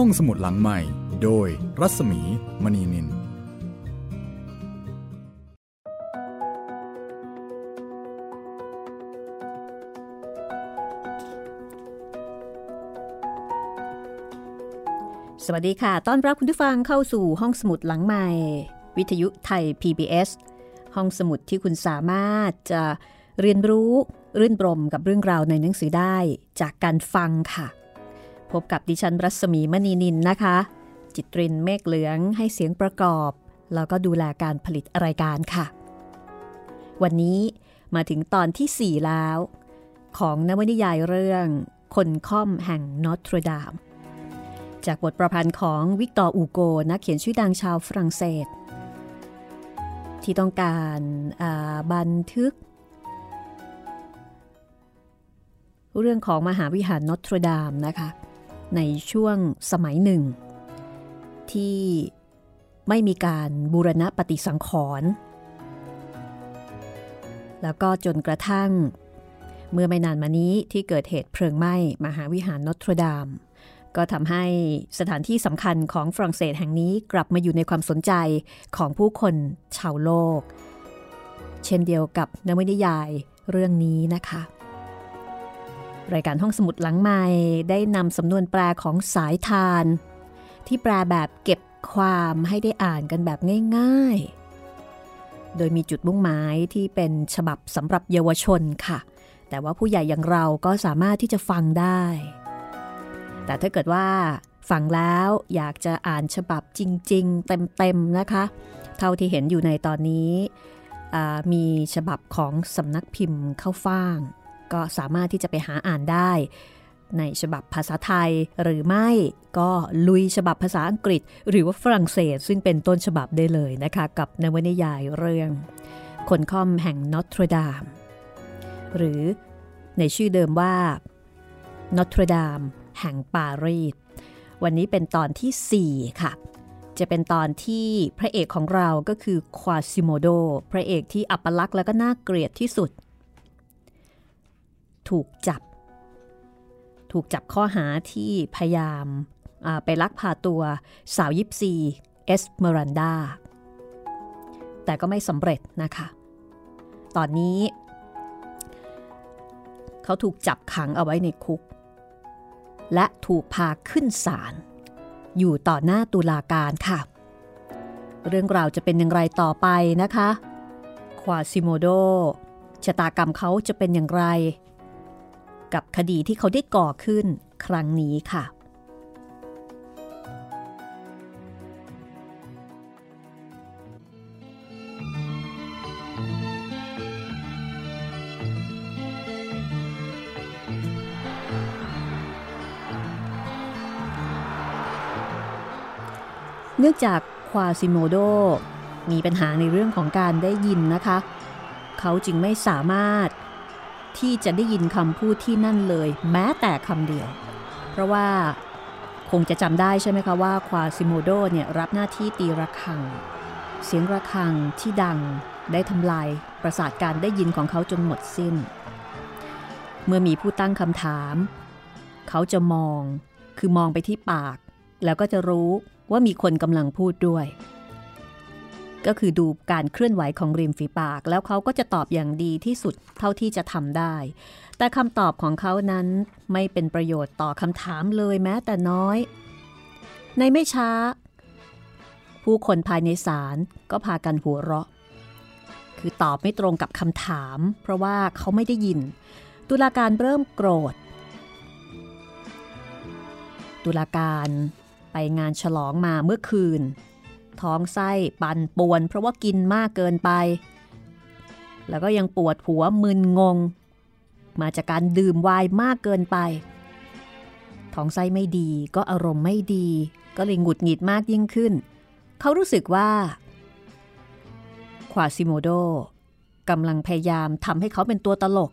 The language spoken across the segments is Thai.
ห้องสมุดหลังใหม่ โดยรัศมีมณีนิน สวัสดีค่ะ ต้อนรับคุณผู้ฟังเข้าสู่ห้องสมุดหลังใหม่ วิทยุไทย PBS ห้องสมุดที่คุณสามารถจะเรียนรู้รื่นรมกับเรื่องราวในหนังสือได้จากการฟังค่ะ พบกับดิฉันรัศมีมณีนินนะคะ จิตรินเมฆเหลืองให้เสียงประกอบ แล้วก็ดูแลการผลิตรายการค่ะ วันนี้มาถึงตอนที่ 4 แล้ว ของนวนิยายเรื่องคนค่อมแห่งนอตรดาม จากบทประพันธ์ของวิกตอร์อูโกนักเขียนชื่อดังชาวฝรั่งเศส ที่ต้องการบันทึก เรื่องของมหาวิหารนอตรดามนะคะ ในช่วงสมัยหนึ่ง ที่ไม่มีการบูรณะปฏิสังขรณ์แล้วก็จนกระทั่ง เมื่อไม่นานมานี้ที่เกิดเหตุเพลิงไหม้มหาวิหารนอตรดาม ก็ทำให้สถานที่สำคัญของฝรั่งเศสแห่งนี้กลับมาอยู่ในความสนใจของผู้คนชาวโลก เช่นเดียวกับนวนิยายเรื่องนี้นะคะ รายการห้องสมุดหลังใหม่ได้นำสำนวนแปลของสายทาน ที่แปลแบบเก็บความให้ได้อ่านกันแบบง่ายๆ โดยมีจุดมุ่งหมายที่เป็นฉบับสำหรับเยาวชนค่ะ แต่ว่าผู้ใหญ่อย่างเราก็สามารถที่จะฟังได้ แต่ถ้าเกิดว่าฟังแล้วอยากจะอ่านฉบับจริง ๆ เต็มๆนะคะ เท่าที่เห็นอยู่ในตอนนี้มีฉบับของสำนักพิมพ์เข้าฟ่าง ก็สามารถที่จะไปหาอ่านได้ ในฉบับภาษาไทยหรือไม่ก็ลุยฉบับภาษาอังกฤษ หรือว่าฝรั่งเศส ซึ่งเป็นต้นฉบับได้เลยนะคะ กับนวนิยายเรื่อง คนค่อมแห่งนอตรดาม หรือในชื่อเดิมว่านอตรดามแห่งปารีสวันนี้เป็นตอนที่ 4 ค่ะ จะเป็นตอนที่พระเอกของเราก็คือควาซิโมโด พระเอกที่อัปลักษณ์แล้วก็น่าเกลียดที่สุด ถูกจับ ถูกจับข้อหาที่พยายามไปลักพาตัวสาวยิปซีเอสเมรันดา แต่ก็ไม่สำเร็จนะคะ ตอนนี้ เขาถูกจับขังเอาไว้ในคุก และถูกพาขึ้นศาลอยู่ต่อหน้าตุลาการค่ะ เรื่องราวจะเป็นอย่างไรต่อไปนะคะ ควาซิโมโดชะตากรรมเขาจะเป็นอย่างไร กับคดีที่เขาได้ก่อขึ้นครั้งนี้ค่ะ เนื่องจากควาซิโมโดมีปัญหาในเรื่องของการได้ยินนะคะ เขาจึงไม่สามารถ ที่จะได้ยินคำพูดที่นั่นเลย แม้แต่คำเดียว เพราะว่าคงจะจำได้ใช่ไหมคะว่าควาซิโมโดเนี่ยรับหน้าที่ตีระฆัง เสียงระฆังที่ดังได้ทำลายประสาทการได้ยินของเขาจนหมดสิ้น เมื่อมีผู้ตั้งคำถาม เขาจะมองคือมองไปที่ปาก แล้วก็จะรู้ว่ามีคนกำลังพูดด้วย ก็คือดูการเคลื่อนไหวของริมฝีปาก แล้วเขาก็จะตอบอย่างดีที่สุดเท่าที่จะทำได้ แต่คำตอบของเขานั้นไม่เป็นประโยชน์ต่อคำถามเลยแม้แต่น้อย ในไม่ช้า ผู้คนภายในศาลก็พากันหัวเราะ คือตอบไม่ตรงกับคำถาม เพราะว่าเขาไม่ได้ยิน ตุลาการเริ่มโกรธ ตุลาการไปงานฉลองมาเมื่อคืน ท้องไส้ปั่นป่วน เพราะว่ากินมากเกินไป แล้วก็ยังปวดหัวมึนงง มาจากการดื่มไวน์มากเกินไปท้องไส้ไม่ดีก็อารมณ์ไม่ดี ก็เลยหงุดหงิดมากยิ่งขึ้น เขารู้สึกว่าควาซิโมโดกำลังพยายามทำให้เขาเป็นตัวตลก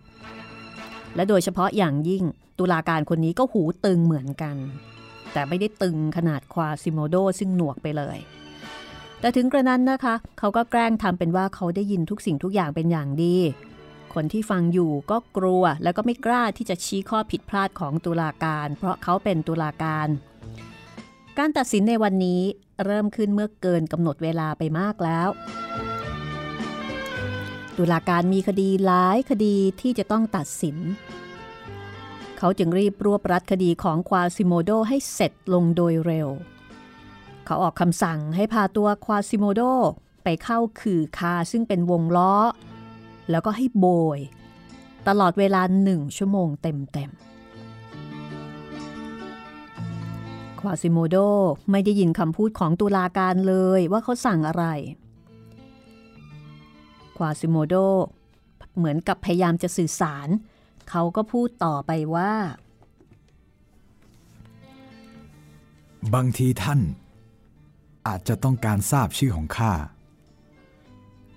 และโดยเฉพาะอย่างยิ่งตุลาการคนนี้ก็หูตึงเหมือนกัน แต่ไม่ได้ตึงขนาดควาซิโมโดซึ่งหนวกไปเลย แต่ถึงกระนั้นนะคะ เขาก็แกล้งทำเป็นว่าเขาได้ยินทุกสิ่งทุกอย่างเป็นอย่างดี คนที่ฟังอยู่ก็กลัวแล้วก็ไม่กล้าที่จะชี้ข้อผิดพลาดของตุลาการ เพราะเขาเป็นตุลาการ การตัดสินในวันนี้เริ่มขึ้นเมื่อเกินกำหนดเวลาไปมากแล้ว ตุลาการมีคดีหลายคดีที่จะต้องตัดสิน เขาจึงรีบรวบรัดคดีของควาซิโมโดให้เสร็จลงโดยเร็ว เขาออกคำสั่งให้พาตัวควาซิโมโดไปเข้าขื่อคาซึ่งเป็นวงล้อ แล้วก็ให้โบย ตลอดเวลาหนึ่งชั่วโมงเต็มๆ ควาซิโมโดไม่ได้ยินคำพูดของตุลาการเลยว่าเขาสั่งอะไร ควาซิโมโดเหมือนกับพยายามจะสื่อสาร เขาก็พูดต่อไปว่า บางทีท่าน อาจจะต้องการทราบชื่อของข้า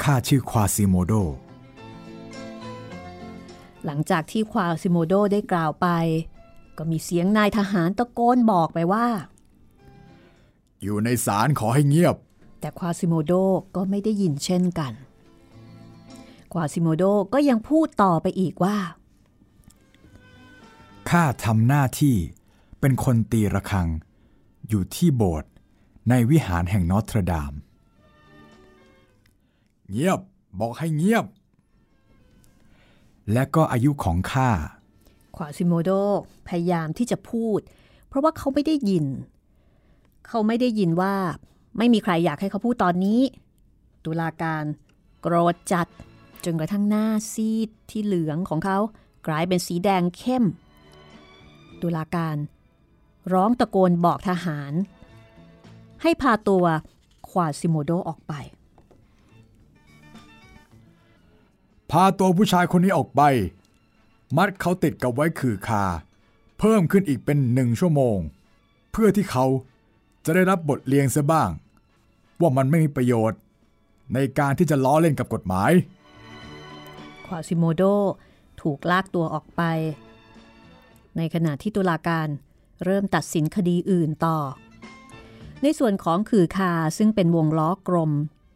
ข้าชื่อควาซิโมโด หลังจากที่ควาซิโมโดได้กล่าวไป ก็มีเสียงนายทหารตะโกนบอกไปว่า อยู่ในศาลขอให้เงียบ แต่ควาซิโมโดก็ไม่ได้ยินเช่นกัน ควาซิโมโดก็ยังพูดต่อไปอีกว่า ข้าทำหน้าที่เป็นคนตีระฆัง อยู่ที่โบสถ์ ในวิหารแห่งนอตรดาม เงียบบอกให้เงียบ และก็อายุของข้าควาซิโมโดพยายามที่จะพูด เพราะว่าเขาไม่ได้ยิน เขาไม่ได้ยินว่า ไม่มีใครอยากให้เขาพูดตอนนี้ ตุลาการโกรธจัดจนกระทั่งหน้าซีดที่เหลืองของเขากลายเป็นสีแดงเข้ม ตุลาการ ร้องตะโกนบอกทหาร ให้พาตัวควาซิโมโดออกไป พาตัวผู้ชายคนนี้ออกไป มัดเขาติดกับไว้ขื่อคา เพิ่มขึ้นอีกเป็นหนึ่งชั่วโมง เพื่อที่เขาจะได้รับบทเรียนซะบ้าง ว่ามันไม่มีประโยชน์ ในการที่จะล้อเล่นกับกฎหมาย ควาซิโมโดถูกลากตัวออกไป ในขณะที่ตุลาการเริ่มตัดสินคดีอื่นต่อ ในส่วนของขื่อคาซึ่งเป็นวงล้อกลม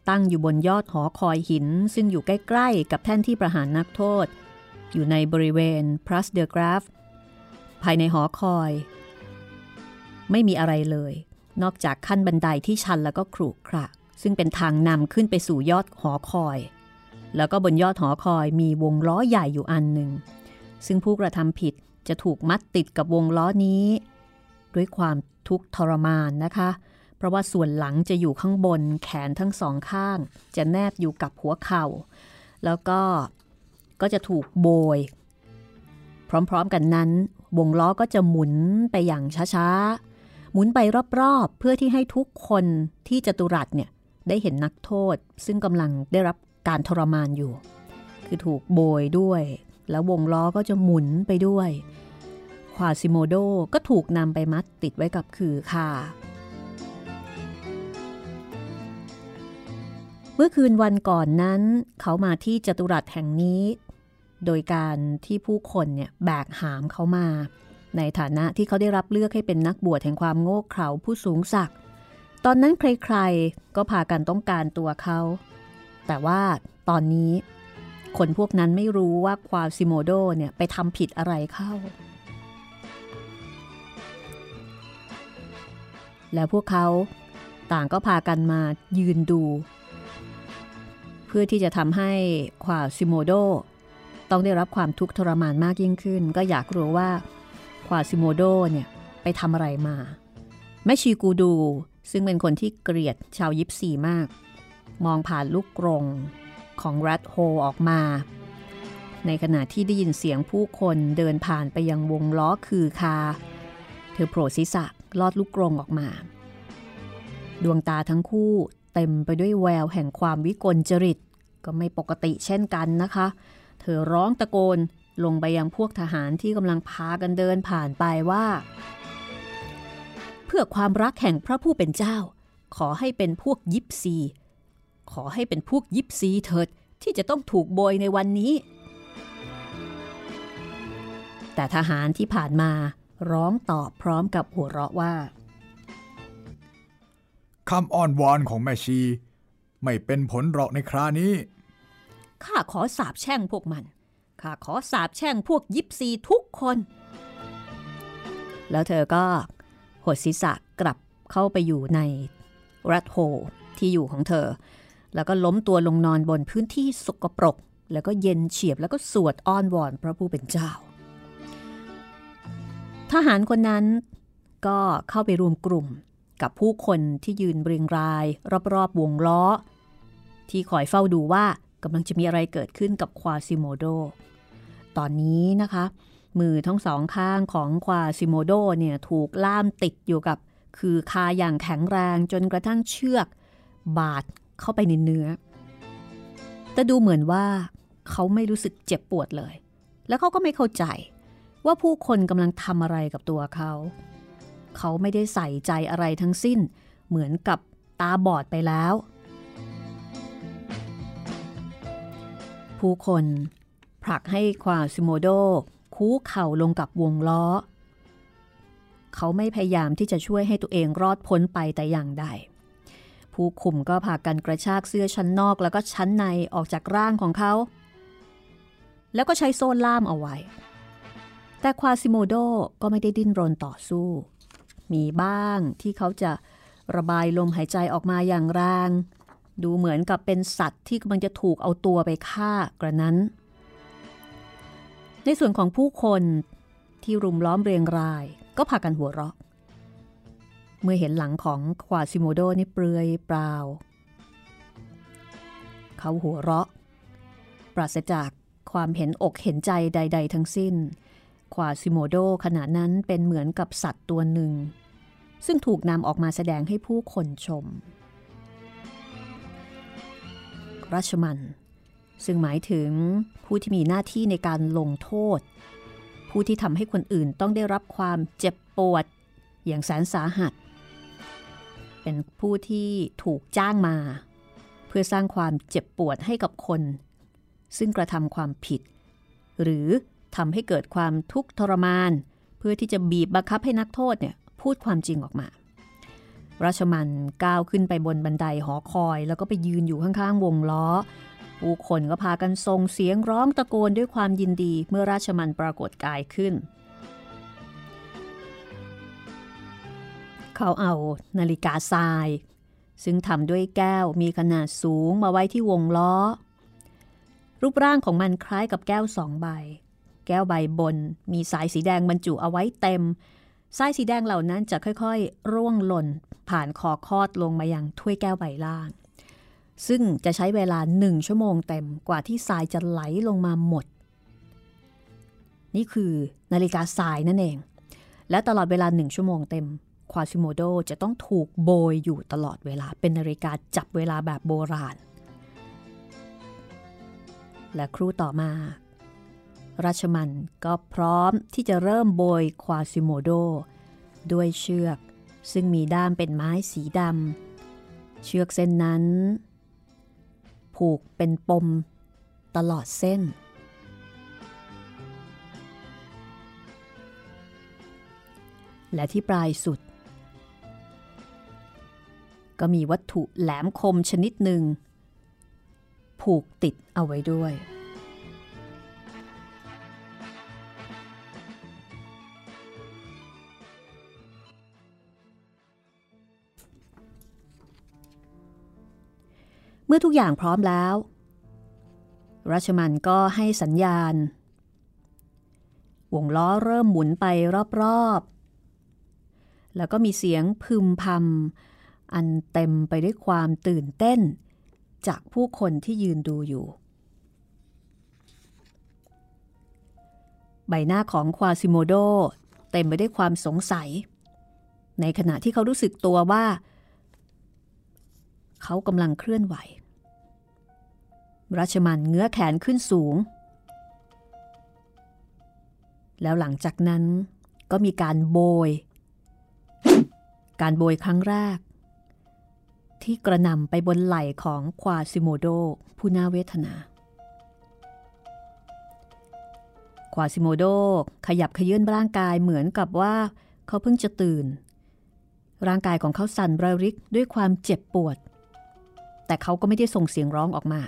ตั้งอยู่บนยอดหอคอยหิน ซึ่งอยู่ใกล้ๆ กับแท่นที่ประหารนักโทษ อยู่ในบริเวณพรัสเดอกราฟภายในหอคอย ไม่มีอะไรเลย นอกจากขั้นบันไดที่ชันแล้วก็ขรุขระซึ่งเป็นทางนำขึ้นไปสู่ยอดหอคอย แล้วก็บนยอดหอคอยมีวงล้อใหญ่อยู่อันหนึ่ง ซึ่งผู้กระทำผิดจะถูกมัดติดกับวงล้อนี้ ด้วยความทุกข์ทรมานนะคะเพราะว่าส่วนหลังจะอยู่ข้างบนแขนทั้งสองข้าง จะแนบอยู่กับหัวเข่า แล้วก็ก็จะถูกโบย พร้อมๆกันนั้น วงล้อก็จะหมุนไปอย่างช้าๆ หมุนไปรอบๆ เพื่อที่ให้ทุกคนที่จตุรัสเนี่ยได้เห็นนักโทษ ซึ่งกำลังได้รับการทรมานอยู่ คือถูกโบยด้วย แล้ววงล้อก็จะหมุนไปด้วยควาซิโมโดก็ถูกนำไปมัดติดไว้กับขื่อคา เมื่อคืนวันก่อนนั้น เขามาที่จตุรัสแห่งนี้ โดยการที่ผู้คนเนี่ยแบกหามเขามา ในฐานะที่เขาได้รับเลือกให้เป็นนักบวชแห่งความโง่เขลาผู้สูงศักดิ์ตอนนั้นใครๆ ก็พากันต้องการตัวเขา แต่ว่าตอนนี้ คนพวกนั้นไม่รู้ว่าควาซิโมโดเนี่ยไปทำผิดอะไรเข้า แล้วพวกเขาต่างก็พากันมายืนดู พื่อที่จะทำให้ควาซิโมโด ต้องได้รับความทุกข์ทรมานมากยิ่งขึ้น ก็อยากรู้ว่าควาซิโมโดเนี่ยไปทำอะไรมา แม่ชีกูดู ซึ่งเป็นคนที่เกลียดชาวยิปซีมาก มองผ่านลูกกรงของรัดโฮออกมา ในขณะที่ได้ยินเสียงผู้คนเดินผ่านไปยังวงล้อคือคา เธอโผล่ศีรษะลอดลูกกรงออกมา ดวงตาทั้งคู่ เต็มไปด้วยแววแห่งความวิกลจริต ก็ไม่ปกติเช่นกันนะคะ เธอร้องตะโกนลงไปยังพวกทหารที่กำลังพากันเดินผ่านไปว่า เพื่อความรักแห่งพระผู้เป็นเจ้า ขอให้เป็นพวกยิปซี ขอให้เป็นพวกยิปซีเถิดที่จะต้องถูกโบยในวันนี้ แต่ทหารที่ผ่านมาร้องตอบพร้อมกับหัวเราะว่า คำอ้อนวอนของแม่ชี ไม่เป็นผลหรอกในครานี้ ข้าขอสาบแช่งพวกมัน ข้าขอสาบแช่งพวกยิปซีทุกคน แล้วเธอก็หดศีรษะกลับเข้าไปอยู่ในรัดโฮที่อยู่ของเธอ แล้วก็ล้มตัวลงนอนบนพื้นที่สกปรก แล้วก็เย็นเฉียบแล้วก็สวดอ้อนวอนพระผู้เป็นเจ้า ทหารคนนั้นก็เข้าไปรวมกลุ่ม กับผู้คนที่ยืนเรียงราย รอบๆวงล้อ ที่คอยเฝ้าดูว่ากำลังจะมีอะไรเกิดขึ้นกับควาซิโมโด ตอนนี้นะคะ มือทั้งสองข้างของควาซิโมโดเนี่ยถูกล่ามติดอยู่กับ คือคาอย่างแข็งแรงจนกระทั่งเชือก บาดเข้าไปในเนื้อ แต่ดูเหมือนว่าเขาไม่รู้สึกเจ็บปวดเลย แล้วเขาก็ไม่เข้าใจว่าผู้คนกำลังทำอะไรกับตัวเขา เขาไม่ได้ใส่ใจอะไรทั้งสิ้น เหมือนกับตาบอดไปแล้ว ผู้คนผลักให้ควาซิโมโดคู้เข่าลงกับวงล้อ เขาไม่พยายามที่จะช่วยให้ตัวเองรอดพ้นไปแต่อย่างใด ผู้คุมก็พากันกระชากเสื้อชั้นนอกแล้วก็ชั้นในออกจากร่างของเขา แล้วก็ใช้โซ่ล่ามเอาไว้ แต่ควาซิโมโดก็ไม่ได้ดิ้นรนต่อสู้ มีบ้างที่เขาจะระบายลมหายใจออกมาอย่างแรงดูเหมือนกับเป็นสัตว์ที่กำลังจะถูกเอาตัวไปฆ่ากระนั้น ในส่วนของผู้คนที่รุมล้อมเรียงรายก็พากันหัวเราะ เมื่อเห็นหลังของควาซิโมโดนี่เปลือยเปล่า เขาหัวเราะ ปราศจากความเห็นอกเห็นใจใด ๆ ทั้งสิ้น ควาซิโมโดขณะนั้นเป็นเหมือนกับสัตว์ตัวหนึ่ง ซึ่งถูกนำออกมาแสดงให้ผู้คนชม ราชมัน ซึ่งหมายถึงผู้ที่มีหน้าที่ในการลงโทษ ผู้ที่ทำให้คนอื่นต้องได้รับความเจ็บปวด อย่างแสนสาหัส เป็นผู้ที่ถูกจ้างมา เพื่อสร้างความเจ็บปวดให้กับคน ซึ่งกระทำความผิด หรือทำให้เกิดความทุกข์ทรมาน เพื่อที่จะบีบบังคับให้นักโทษเนี่ย พูดความจริงออกมา ราชมันก้าวขึ้นไปบนบันไดหอคอย แล้วก็ไปยืนอยู่ข้างๆ วงล้อ ผู้คนก็พากันส่งเสียงร้องตะโกนด้วยความยินดีเมื่อราชมันปรากฏกายขึ้น เขาเอานาฬิกาทราย ซึ่งทำด้วยแก้วมีขนาดสูงมาไว้ที่วงล้อ รูปร่างของมันคล้ายกับแก้วสองใบ แก้วใบบนมีสายสีแดงบรรจุเอาไว้เต็ม สายสีแดงเหล่านั้นจะค่อยๆ ร่วงหล่นผ่านคอคอดลงมายังถ้วยแก้วใบล่าง ซึ่งจะใช้เวลาหนึ่งชั่วโมงเต็มกว่าที่ทรายจะไหลลงมาหมด นี่คือนาฬิกาทรายนั่นเอง และตลอดเวลาหนึ่งชั่วโมงเต็มควาซิโมโดจะต้องถูกโบยอยู่ตลอดเวลาเป็นนาฬิกาจับเวลาแบบโบราณ และครู่ต่อมา ราชมันก็พร้อมที่จะเริ่มโบยควาซิโมโด ด้วยเชือกซึ่งมีด้ามเป็นไม้สีดำเชือกเส้นนั้น ผูกเป็นปมตลอดเส้น และที่ปลายสุด ก็มีวัตถุแหลมคมชนิดหนึ่ง ผูกติดเอาไว้ด้วย มื่อทุกอย่างพร้อมแล้วราชมันก็ให้สัญญาณ วงล้อเริ่มหมุนไปรอบๆ แล้วก็มีเสียงพึมพำอันเต็มไปด้วยความตื่นเต้น จากผู้คนที่ยืนดูอยู่ ใบหน้าของควาซิโมโดเต็มไปด้วยความสงสัย ในขณะที่เขารู้สึกตัวว่า เขากำลังเคลื่อนไหว ราชมันเงื้อแขนขึ้นสูง แล้วหลังจากนั้นก็มีการโบย การโบยครั้งแรก ที่กระนำไปบนไหล่ของควาซิโมโดผู้น่าเวทนาควาซิโมโดขยับขยื่นร่างกายเหมือนกับว่าเขาเพิ่งจะตื่น ร่างกายของเขาสั่นระริกด้วยความเจ็บปวด แต่เขาก็ไม่ได้ส่งเสียงร้องออกมา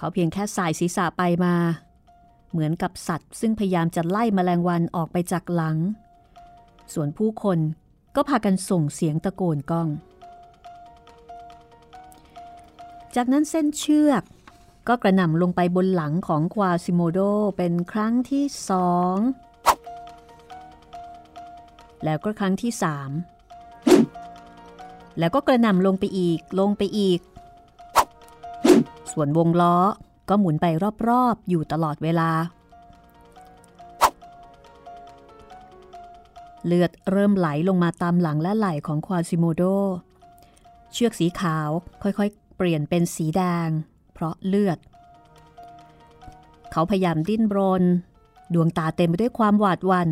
เขาเพียงแค่สายศีรษะไปมา เหมือนกับสัตว์ ซึ่งพยายามจะไล่มแมลงวันออกไปจากหลัง ส่วนผู้คนก็พากันส่งเสียงตะโกนก้อง จากนั้นเส้นเชือกก็กระหน่ำลงไปบนหลังของควาซิโมโดเป็นครั้งที่สองแล้วก็ครั้งที่สามแล้วก็กระหน่ำลงไปอีกลงไปอีก ส่วนวงล้อก็หมุนไปรอบๆ อยู่ตลอดเวลา เลือดเริ่มไหลลงมาตามหลังและไหล่ของควาซิโมโด เชือกสีขาวค่อยๆ เปลี่ยนเป็นสีแดง เพราะเลือด เขาพยายามดิ้นรน ดวงตาเต็มไปด้วยความหวาดวัน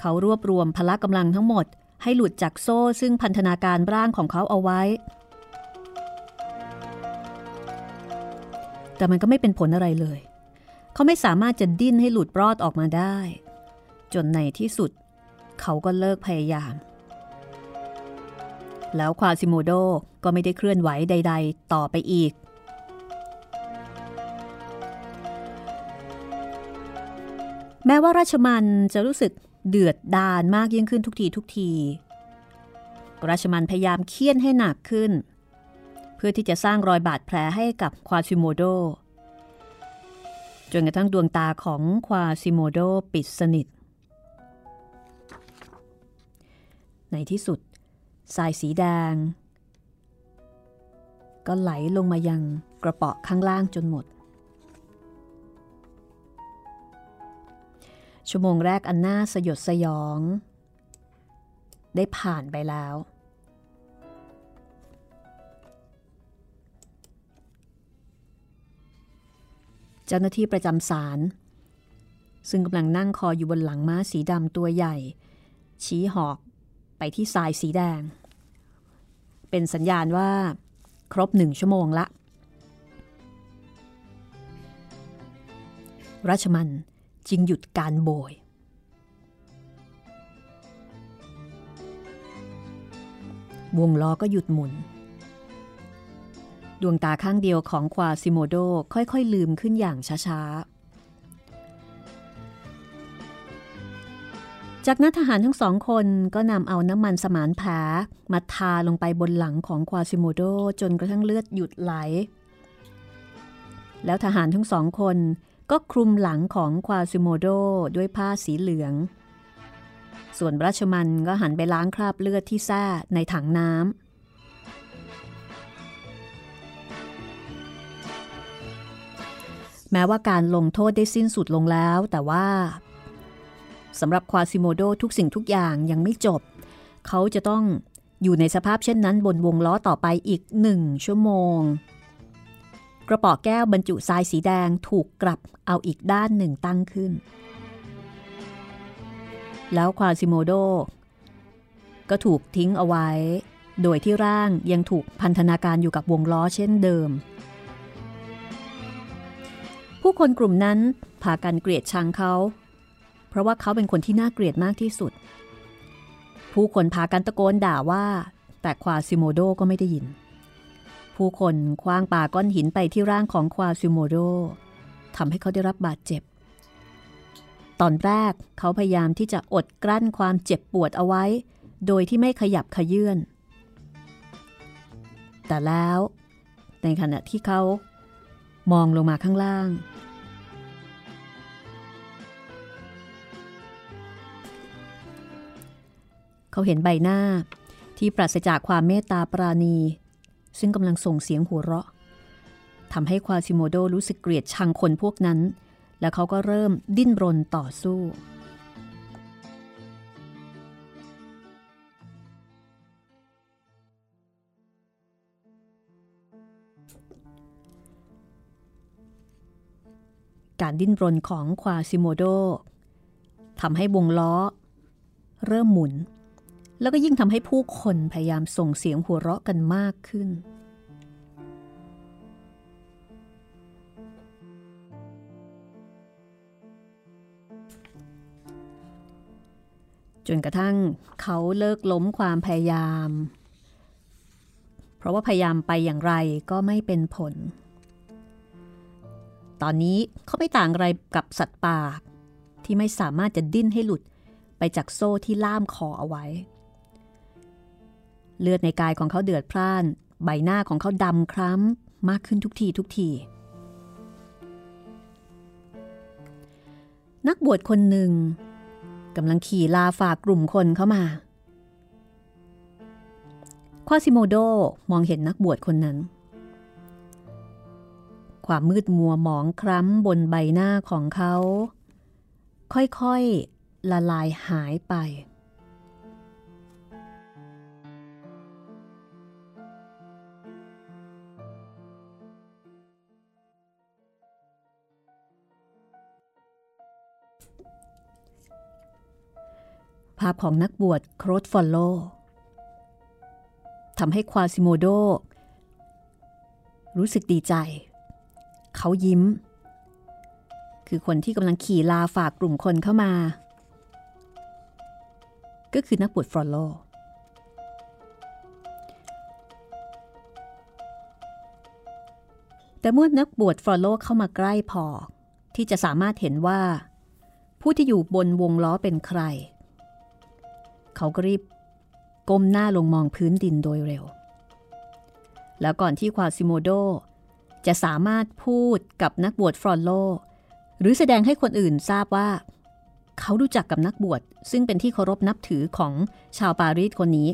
เขารวบรวมพละกำลังทั้งหมดให้หลุดจากโซ่ซึ่งพันธนาการร่างของเขาเอาไว้ แต่มันก็ไม่เป็นผลอะไรเลย เขาไม่สามารถจะดิ้นให้หลุดรอดออกมาได้ จนในที่สุด เขาก็เลิกพยายาม แล้วควาซิโมโดก็ไม่ได้เคลื่อนไหวใด ๆ ต่อไปอีก แม้ว่าราชมันจะรู้สึกเดือดดาลมากยิ่งขึ้นทุกทีทุกที ราชมันพยายามเคี่ยนให้หนักขึ้น พื่อที่จะสร้างรอยบาดแผลให้กับควาซิโมโด จนกระทั่งดวงตาของควาซิโมโดปิดสนิท ในที่สุด สายสีแดง ก็ไหลลงมายังกระเป๋อข้างล่างจนหมด ชั่วโมงแรกอันน่าสยดสยอง ได้ผ่านไปแล้ว เจ้าหน้าที่ประจำศาลซึ่งกำลังนั่งคออยู่บนหลังม้าสีดำตัวใหญ่ ชี้หอกไปที่ทรายสีแดง เป็นสัญญาณว่าครบหนึ่งชั่วโมงละ ราชมันจึงหยุดการโบย วงล้อก็หยุดหมุน ดวงตาข้างเดียวของควาซิโมโดค่อยๆลืมขึ้นอย่างช้าๆ จากนั้นทหารทั้งสองคนก็นำเอาน้ำมันสมานแผลมาทาลงไปบนหลังของควาซิโมโดจนกระทั่งเลือดหยุดไหล แล้วทหารทั้งสองคนก็คลุมหลังของควาซิโมโดด้วยผ้าสีเหลือง ส่วนราชมัลก็หันไปล้างคราบเลือดที่แส้ในถังน้ำ แม้ว่าการลงโทษได้สิ้นสุดลงแล้ว แต่ว่าสำหรับควาซิโมโดทุกสิ่งทุกอย่างยังไม่จบ เขาจะต้องอยู่ในสภาพเช่นนั้นบนวงล้อต่อไปอีกหนึ่งชั่วโมง กระป๋อแก้วบรรจุทรายสีแดงถูกกลับเอาอีกด้านหนึ่งตั้งขึ้น แล้วควาซิโมโดก็ถูกทิ้งเอาไว้ โดยที่ร่างยังถูกพันธนาการอยู่กับวงล้อเช่นเดิม ผู้คนกลุ่มนั้นพากันเกลียดชังเขา เพราะว่าเขาเป็นคนที่น่าเกลียดมากที่สุด ผู้คนพากันตะโกนด่าว่า แต่ควาซิโมโดก็ไม่ได้ยิน ผู้คนคว้างปาก้อนหินไปที่ร่างของควาซิโมโดทำให้เขาได้รับบาดเจ็บ ตอนแรกเขาพยายามที่จะอดกลั้นความเจ็บปวดเอาไว้ โดยที่ไม่ขยับขยื่นแต่แล้วในขณะที่เขา มองลงมาข้างล่าง เขาเห็นใบหน้าที่ปราศจากความเมตตาปราณี ซึ่งกำลังส่งเสียงหัวเราะทำให้ควาซิโมโดรู้สึกเกลียดชังคนพวกนั้น และเขาก็เริ่มดิ้นรนต่อสู้ การดิ้นรนของควาซิโมโดทำให้วงล้อ เริ่มหมุน แล้วก็ยิ่งทำให้ผู้คนพยายามส่งเสียงหัวเราะกันมากขึ้น จนกระทั่งเขาเลิกล้มความพยายาม เพราะว่าพยายามไปอย่างไรก็ไม่เป็นผล ตอนนี้เขาไม่ต่างอะไรกับสัตว์ป่าที่ไม่สามารถจะดิ้นให้หลุดไปจากโซ่ที่ล่ามคอเอาไว้ เลือดในกายของเขาเดือดพร่าน ใบหน้าของเขาดำคล้ำมากขึ้นทุกทีทุกที นักบวชคนหนึ่งกำลังขี่ลาฝากกลุ่มคนเข้ามา ควาซิโมโดมองเห็นนักบวชคนนั้น ความมืดมัวหมองคล้ำบนใบหน้าของเขา ค่อยๆ ละลายหายไป ภาพของนักบวชโครสฟอลโลทำให้ควาซิโมโดรู้สึกดีใจ เขายิ้ม คือคนที่กำลังขี่ลาฝ่ากลุ่มคนเข้ามา ก็คือนักบวชฟอลโลแต่เมื่อนักบวชฟอลโลเข้ามาใกล้พอ ที่จะสามารถเห็นว่า ผู้ที่อยู่บนวงล้อเป็นใคร เขาก็รีบก้มหน้าลงมองพื้นดินโดยเร็ว แล้วก่อนที่ควาซิโมโด จะสามารถพูดกับนักบวชฟรอนโล หรือแสดงให้คนอื่นทราบว่า เขารู้จักกับนักบวชซึ่งเป็นที่เคารพนับถือของชาวปารีสคนนี้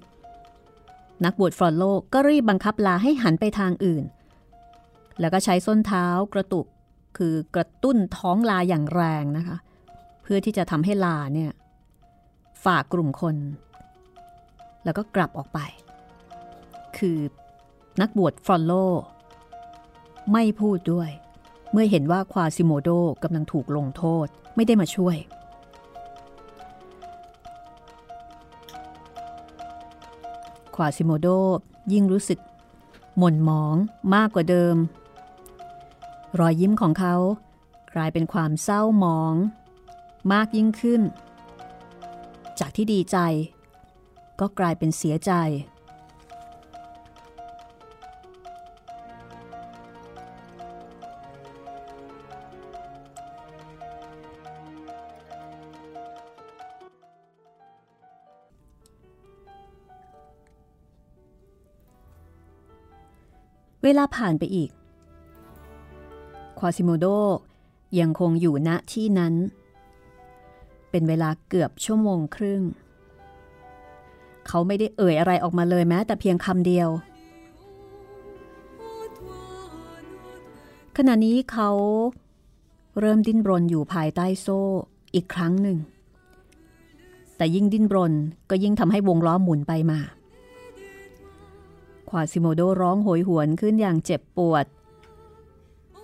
นักบวชฟรอนโลก็รีบบังคับลาให้หันไปทางอื่น แล้วก็ใช้ส้นเท้ากระตุกคือกระตุ้นท้องลาอย่างแรงนะคะ เพื่อที่จะทำให้ลาเนี่ยฝากกลุ่มคน แล้วก็กลับออกไป คือนักบวชฟรอนโล ไม่พูดด้วย เมื่อเห็นว่าควาซิโมโดกำลังถูกลงโทษไม่ได้มาช่วย ควาซิโมโดยิ่งรู้สึก หม่นหมองมากกว่าเดิม รอยยิ้มของเขากลายเป็นความเศร้าหมอง มากยิ่งขึ้น จากที่ดีใจ ก็กลายเป็นเสียใจ เวลาผ่านไปอีก ควาซิโมโดยังคงอยู่ณที่นั้น เป็นเวลาเกือบชั่วโมงครึ่ง เขาไม่ได้เอ่ยอะไรออกมาเลยแม้แต่เพียงคำเดียว ขณะนี้เขาเริ่มดิ้นรนอยู่ภายใต้โซ่อีกครั้งหนึ่ง แต่ยิ่งดิ้นรนก็ยิ่งทำให้วงล้อหมุนไปมา ควาซิโมโดร้องโหยหวนขึ้นอย่างเจ็บปวด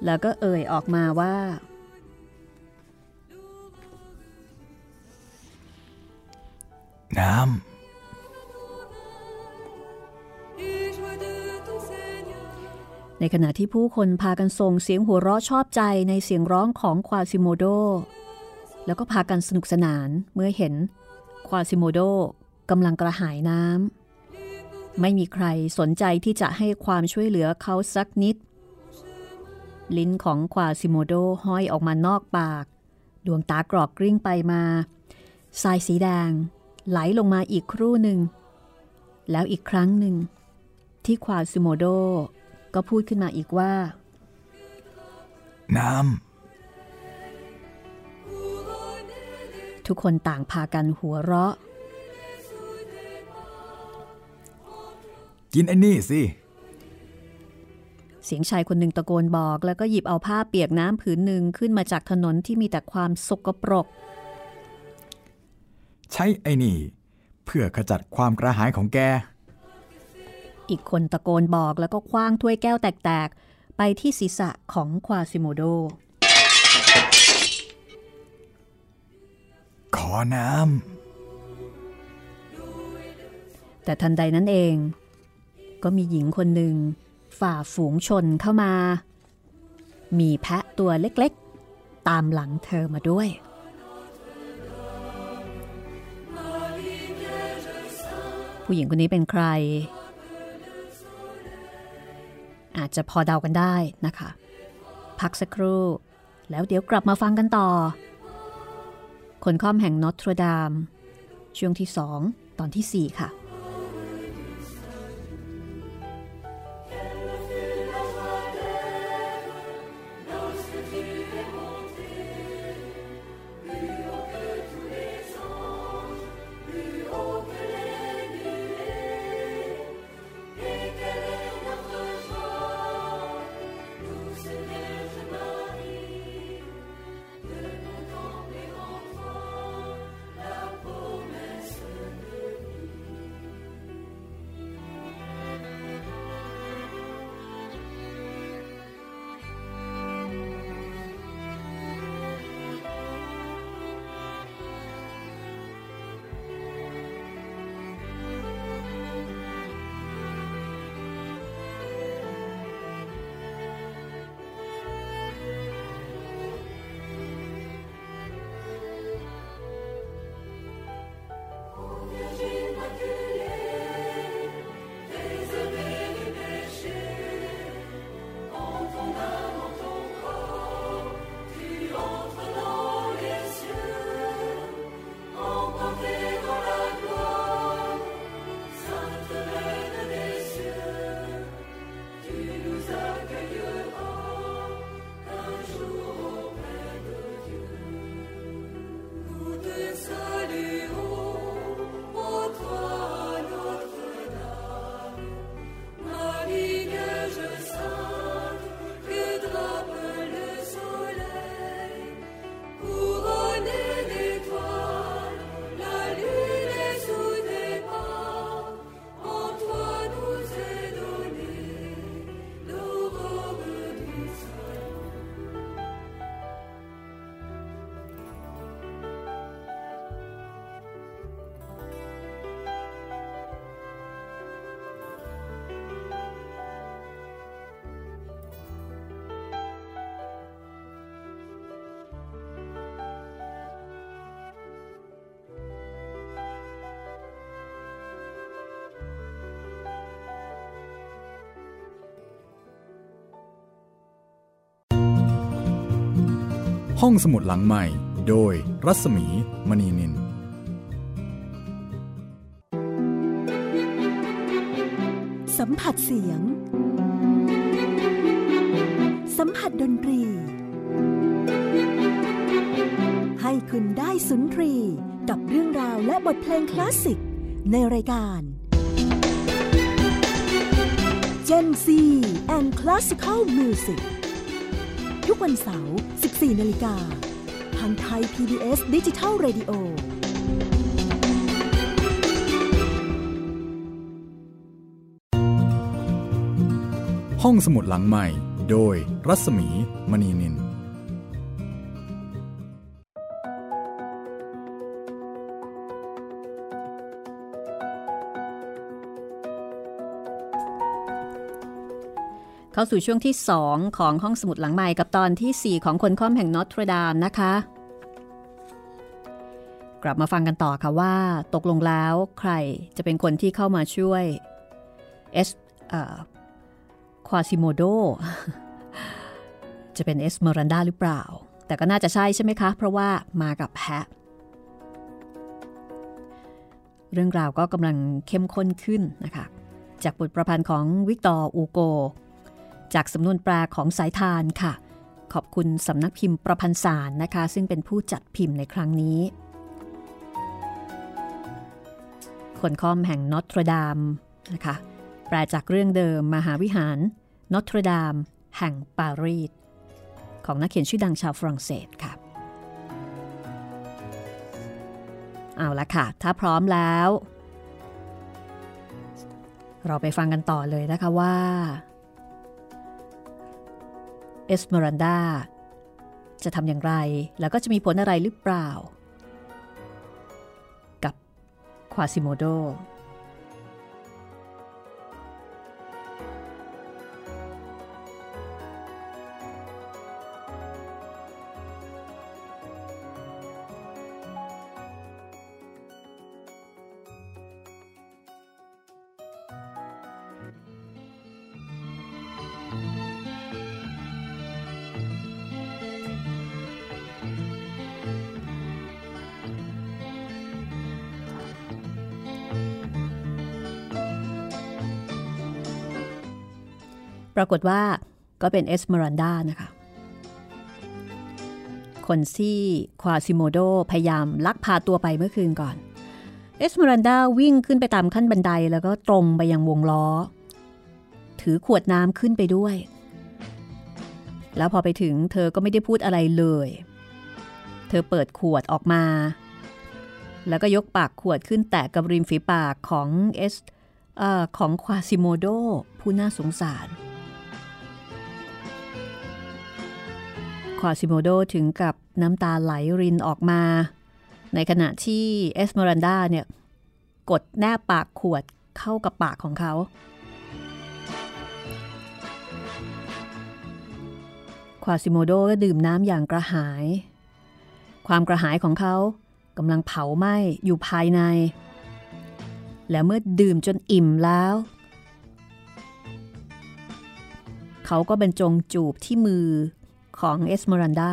แล้วก็เอ่ยออกมาว่า น้ในขณะที่ผู้คนพากันส่งเสียงหัวเราะชอบใจในเสียงร้องของควาซิโมโด แล้วก็พากันสนุกสนานเมื่อเห็นควาซิโมโดกำลังกระหายน้ำ ไม่มีใครสนใจที่จะให้ความช่วยเหลือเขาสักนิด ลิ้นของควาซิโมโดห้อยออกมานอกปาก ดวงตากรอกกริ้งไปมาทรายสีแดง ไหลลงมาอีกครู่หนึ่ง แล้วอีกครั้งหนึ่ง ที่ควาซิโมโดก็พูดขึ้นมาอีกว่าำน้ทุกคนต่างพากันหัวเราะ กินไอ้นี่สิ เสียงชายคนหนึ่งตะโกนบอก แล้วก็หยิบเอาผ้าเปียกน้ำผืนหนึ่งขึ้นมาจากถนนที่มีแต่ความสกปรก ใช้ไอ้นี่ เพื่อขจัดความกระหายของแก อีกคนตะโกนบอกแล้วก็คว้างถ้วยแก้วแตกๆ ไปที่ศีรษะของควาซิโมโด ขอน้แต่ทันใดนั้นเอง ก็มีหญิงคนหนึ่งฝ่าฝูงชนเข้ามา มีแพะตัวเล็กๆ ตามหลังเธอมาด้วย ผู้หญิงคนนี้เป็นใคร อาจจะพอเดากันได้นะคะ พักสักครู่ แล้วเดี๋ยวกลับมาฟังกันต่อ คนข้อมแห่งนอตรดาม ช่วงที่2ตอนที่4ค่ะ ห้องสมุดหลังใหม่ โดยรัศมีมณีนิน สัมผัสเสียง สัมผัสดนตรี ให้คุณได้สุนทรีกับเรื่องราวและบทเพลงคลาสสิก ในรายการ Gen C and Classical Music ทุกวันเสาร์ 14นาฬิกาทางไทย PBS Digital Radio ห้องสมุดหลังใหม่ โดยรัศมีมณีนิน เข้าสู่ช่วงที่ 2 ของห้องสมุดหลังใหม่กับตอนที่ 4 ของคนค่อมแห่งนอตรดามนะคะ กลับมาฟังกันต่อค่ะว่าตกลงแล้วใครจะเป็นคนที่เข้ามาช่วยเอสควาซิโมโดจะเป็นเอสเมรันดาหรือเปล่า แต่ก็น่าจะใช่ใช่ไหมคะ เพราะว่ามากับแพะ เรื่องราวก็กำลังเข้มข้นขึ้นนะคะ จากบทประพันธ์ของวิกตอร์อูโก จากสำนวนแปลของสายทานค่ะ ขอบคุณสำนักพิมพ์ประพันธ์สารนะคะ ซึ่งเป็นผู้จัดพิมพ์ในครั้งนี้ คนค่อมแห่งนอตรดามนะคะ แปลจากเรื่องเดิมมหาวิหารนอตรดามแห่งปารีสของนักเขียนชื่อดังชาวฝรั่งเศสค่ะ เอาละค่ะ ถ้าพร้อมแล้ว เราไปฟังกันต่อเลยนะคะว่า อสเมรันดาจะทำอย่างไร แล้วก็จะมีผลอะไรหรือเปล่า กับควาซิโมโด ปรากฏว่าก็เป็นเอสเมรันดานะคะ คนที่ควาซิโมโดพยายามลักพาตัวไปเมื่อคืนก่อน เอสเมรันดาวิ่งขึ้นไปตามขั้นบันไดแล้วก็ตรงไปยังวงล้อ ถือขวดน้ำขึ้นไปด้วย แล้วพอไปถึงเธอก็ไม่ได้พูดอะไรเลย เธอเปิดขวดออกมา แล้วก็ยกปากขวดขึ้นแตะกับริมฝีปากของเอสอของควาซิโมโดผู้น่าสงสาร ควาซิโมโดถึงกับน้ำตาไหลรินออกมา ในขณะที่เอสเมรันดาเนี่ยกดแนบปากขวดเข้ากับปากของเขา ควาซิโมโดก็ดื่มน้ำอย่างกระหาย ความกระหายของเขากำลังเผาไหม้อยู่ภายใน และเมื่อดื่มจนอิ่มแล้ว เขาก็บรรจงจูบที่มือ ของเอสเมรันดา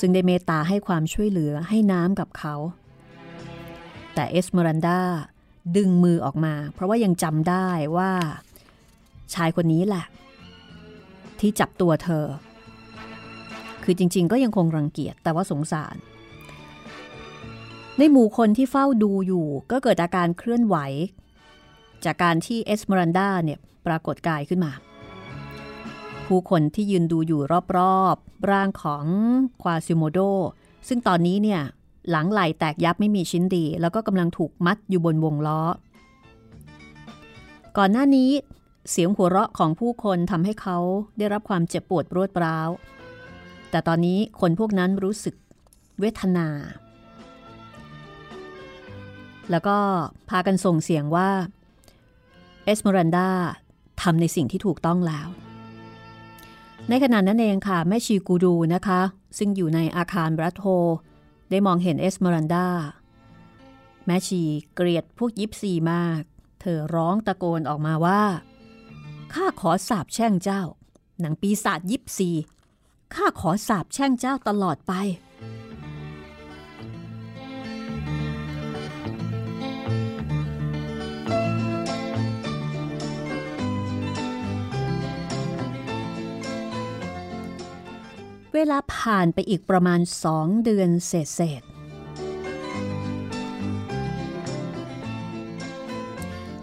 ซึ่งได้เมตตาให้ความช่วยเหลือให้น้ำกับเขา แต่เอสเมรันดาดึงมือออกมา เพราะว่ายังจำได้ว่า ชายคนนี้แหละ ที่จับตัวเธอ คือจริง ๆ ก็ยังคงรังเกียจแต่ว่าสงสาร ในหมู่คนที่เฝ้าดูอยู่ก็เกิดอาการเคลื่อนไหว จากการที่เอสเมรันดาเนี่ยปรากฏกายขึ้นมา ผู้คนที่ยืนดูอยู่รอบๆ ร่างของควาซิโมโด ซึ่งตอนนี้เนี่ยหลังไหลแตกยับไม่มีชิ้นดี แล้วก็กำลังถูกมัดอยู่บนวงล้อ ก่อนหน้านี้เสียงหัวเราะของผู้คนทำให้เขาได้รับความเจ็บปวดรวดร้าว แต่ตอนนี้คนพวกนั้นรู้สึกเวทนา แล้วก็พากันส่งเสียงว่า เอสเมรันดาทำในสิ่งที่ถูกต้องแล้ว ในขณะนั้นเองค่ะแม่ชีกูดูนะคะ ซึ่งอยู่ในอาคารบรัตโฮได้มองเห็นเอสเมรันดาแม่ชีเกลียดพวกยิปซีมาก เธอร้องตะโกนออกมาว่าข้าขอสาบแช่งเจ้า หนังปีศาจยิปซีข้าขอสาบแช่งเจ้าตลอดไป เวลาผ่านไปอีกประมาณสองเดือนเศษ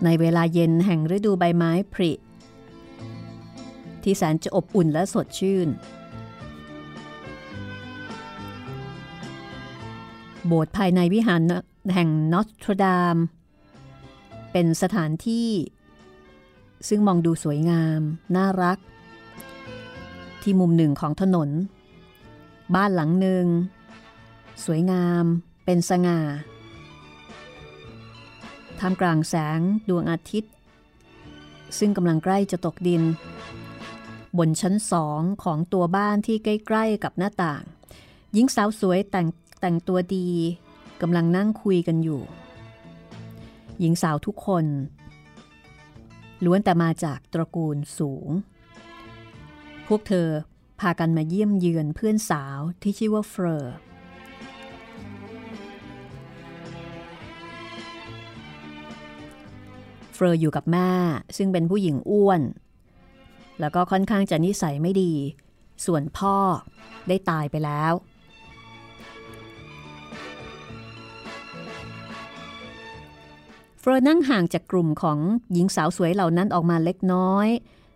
ในเวลาเย็นแห่งฤดูใบไม้ผลิ ที่แสนจะอบอุ่นและสดชื่น โบสถ์ภายในวิหารแห่งนอสตรดาม เป็นสถานที่ ซึ่งมองดูสวยงาม น่ารัก ที่มุมหนึ่งของถนน บ้านหลังหนึ่ง สวยงามเป็นสง่าท่ามกลางแสงดวงอาทิตย์ ซึ่งกำลังใกล้จะตกดิน บนชั้นสองของตัวบ้านที่ใกล้ๆกับหน้าต่าง หญิงสาวสวยแต่งแต่งตัวดีกำลังนั่งคุยกันอยู่ หญิงสาวทุกคนล้วนแต่มาจากตระกูลสูง พวกเธอ พากันมาเยี่ยมเยือนเพื่อนสาวที่ชื่อว่าเฟอร์เฟอร์อยู่กับแม่ ซึ่งเป็นผู้หญิงอ้วน แล้วก็ค่อนข้างจะนิสัยไม่ดี ส่วนพ่อได้ตายไปแล้ว เฟอร์นั่งห่างจากกลุ่มของหญิงสาวสวยเหล่านั้นออกมาเล็กน้อย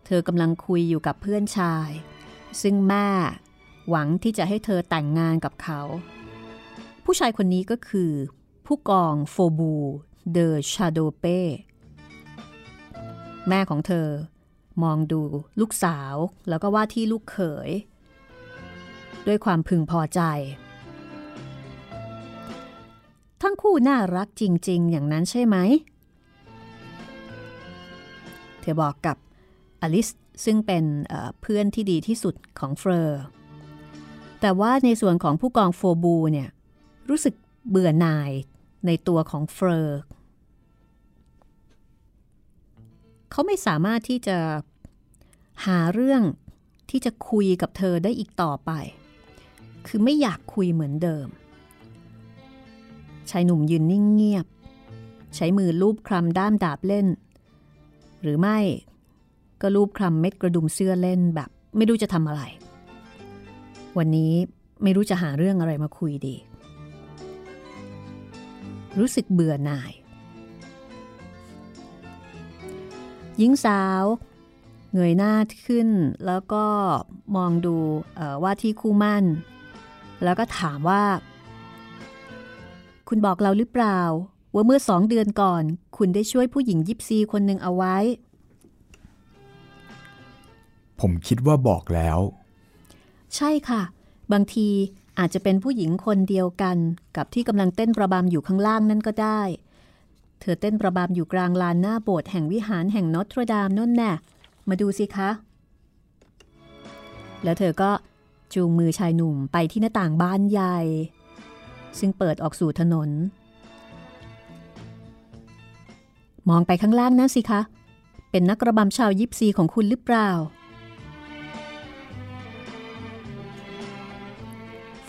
เธอกำลังคุยอยู่กับเพื่อนชาย ซึ่งแม่หวังที่จะให้เธอแต่งงานกับเขา ผู้ชายคนนี้ก็คือ ผู้กองโฟบูเดอชาโดเป้แม่ของเธอมองดูลูกสาวแล้วก็ว่าที่ลูกเขย ด้วยความพึงพอใจ ทั้งคู่น่ารักจริง ๆ อย่างนั้นใช่ไหม เธอบอกกับอลิส ซึ่งเป็นเพื่อนที่ดีที่สุดของเฟอร์แต่ว่าในส่วนของผู้กองโฟบูเนี่ยรู้สึกเบื่อหน่ายในตัวของเฟอร์เขาไม่สามารถที่จะหาเรื่องที่จะคุยกับเธอได้อีกต่อไป คือไม่อยากคุยเหมือนเดิม ชายหนุ่มยืนนิ่งเงียบ ใช้มือลูบคลำด้ามดาบเล่น หรือไม่ ก็ลูบคลำเม็ดกระดุมเสื้อเล่นแบบ ไม่รู้จะทำอะไร วันนี้ไม่รู้จะหาเรื่องอะไรมาคุยดี รู้สึกเบื่อหน่าย หญิงสาวเงยหน้าขึ้นแล้วก็มองดูว่าที่คู่มั่น แล้วก็ถามว่า คุณบอกเราหรือเปล่า ว่าเมื่อสองเดือนก่อน คุณได้ช่วยผู้หญิงยิปซีคนหนึ่งเอาไว้ ผมคิดว่าบอกแล้ว ใช่ค่ะ บางทีอาจจะเป็นผู้หญิงคนเดียวกัน กับที่กำลังเต้นประบำอยู่ข้างล่างนั่นก็ได้ เธอเต้นประบามอยู่กลางลานหน้าโบสถ์แห่งวิหารแห่งนอตรดามนั่นแน่มาดูสิคะ แล้วเธอก็จูงมือชายหนุ่มไปที่หน้าต่างบ้านใหญ่ ซึ่งเปิดออกสู่ถนน มองไปข้างล่างนั่นสิคะ เป็นนักระบำชาวยิปซีของคุณหรือเปล่า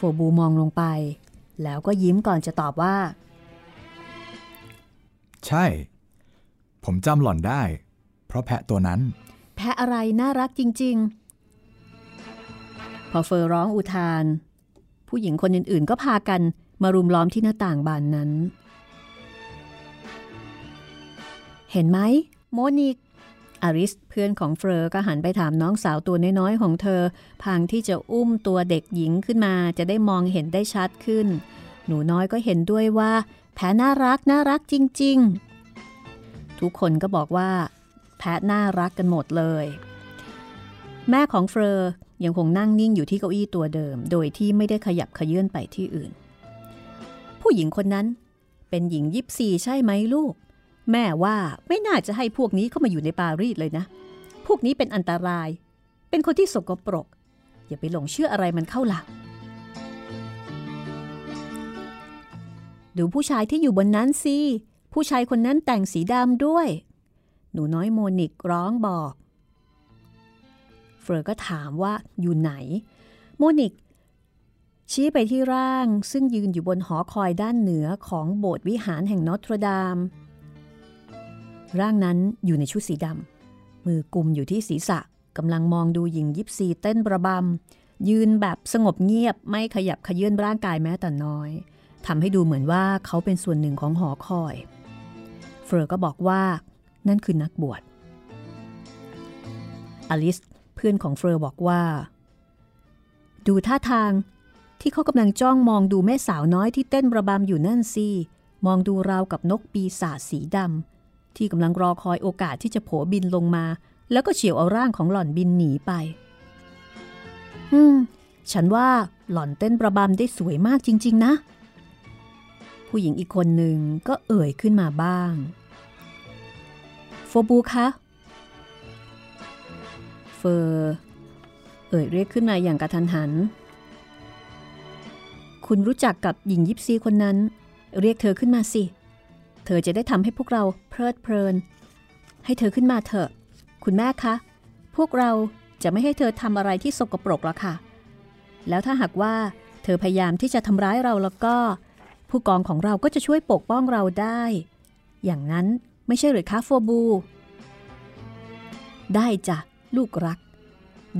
โฟบูมองลงไป แล้วก็ยิ้มก่อนจะตอบว่า ใช่ ผมจำหล่อนได้ เพราะแพะตัวนั้น แพะอะไรน่ารักจริง ๆ พอเฟอร์ร้องอุทาน ผู้หญิงคนอื่นๆ ก็พากันมารุมล้อมที่หน้าต่างบานนั้น เห็นไหม โมนิก อาริสเพื่อนของเฟอร์ก็หันไปถามน้องสาวตัวน้อยๆของเธอ พางที่จะอุ้มตัวเด็กหญิงขึ้นมาจะได้มองเห็นได้ชัดขึ้น หนูน้อยก็เห็นด้วยว่า แพะน่ารักน่ารักจริง ๆ ทุกคนก็บอกว่า แพะน่ารักกันหมดเลย แม่ของเฟอร์ยังคงนั่งนิ่งอยู่ที่เก้าอี้ตัวเดิม โดยที่ไม่ได้ขยับขยื่นไปที่อื่น ผู้หญิงคนนั้นเป็นหญิงยิปซีใช่ไหมลูก แม่ว่าไม่น่าจะให้พวกนี้เข้ามาอยู่ในปารีสเลยนะ พวกนี้เป็นอันตราย เป็นคนที่สกปรก อย่าไปหลงเชื่ออะไรมันเข้าหลัก ดูผู้ชายที่อยู่บนนั้นสิ ผู้ชายคนนั้นแต่งสีดำด้วย หนูน้อยโมนิกร้องบอก เฟอร์ก็ถามว่าอยู่ไหนโโมนิกชี้ไปที่ร่างซึ่งยืนอยู่บนหอคอยด้านเหนือของโบสถ์วิหารแห่งนอตรดาม ร่างนั้นอยู่ในชุดสีดำมือกุมอยู่ที่ศีรษะกำลังมองดูหญิงยิปซีเต้นประบำยืนแบบสงบเงียบไม่ขยับขยื่นร่างกายแม้แต่น้อยทำให้ดูเหมือนว่าเขาเป็นส่วนหนึ่งของหอคอย เฟอร์ก็บอกว่า นั่นคือนักบวชอลิสเพื่อนของเฟอร์บอกว่า ดูท่าทางที่เขากำลังจ้องมองดูแม่สาวน้อยที่เต้นระบำอยู่นั่นสิมองดูราวกับนกปีศาจสีดำ ที่กำลังรอคอยโอกาสที่จะโผบินลงมา แล้วก็เฉียวเอาร่างของหล่อนบินหนีไป อืม ฉันว่าหล่อนเต้นประบำได้สวยมากจริง ๆ นะ ผู้หญิงอีกคนหนึ่งก็เอ่ยขึ้นมาบ้าง โฟบูคะเฟอร์เอ่ยเรียกขึ้นมาอย่างกระทันหัน คุณรู้จักกับหญิงยิปซีคนนั้น เรียกเธอขึ้นมาสิเธอจะได้ทำให้พวกเราเพลิดเพลิน ให้เธอขึ้นมาเถอะ คุณแม่คะ พวกเราจะไม่ให้เธอทำอะไรที่สกปรกหรอกค่ะ แล้วถ้าหากว่าเธอพยายามที่จะทำร้ายเราแล้วก็ ผู้กองของเราก็จะช่วยปกป้องเราได้ อย่างนั้นไม่ใช่หรือคะโฟบู ได้จ้ะลูกรัก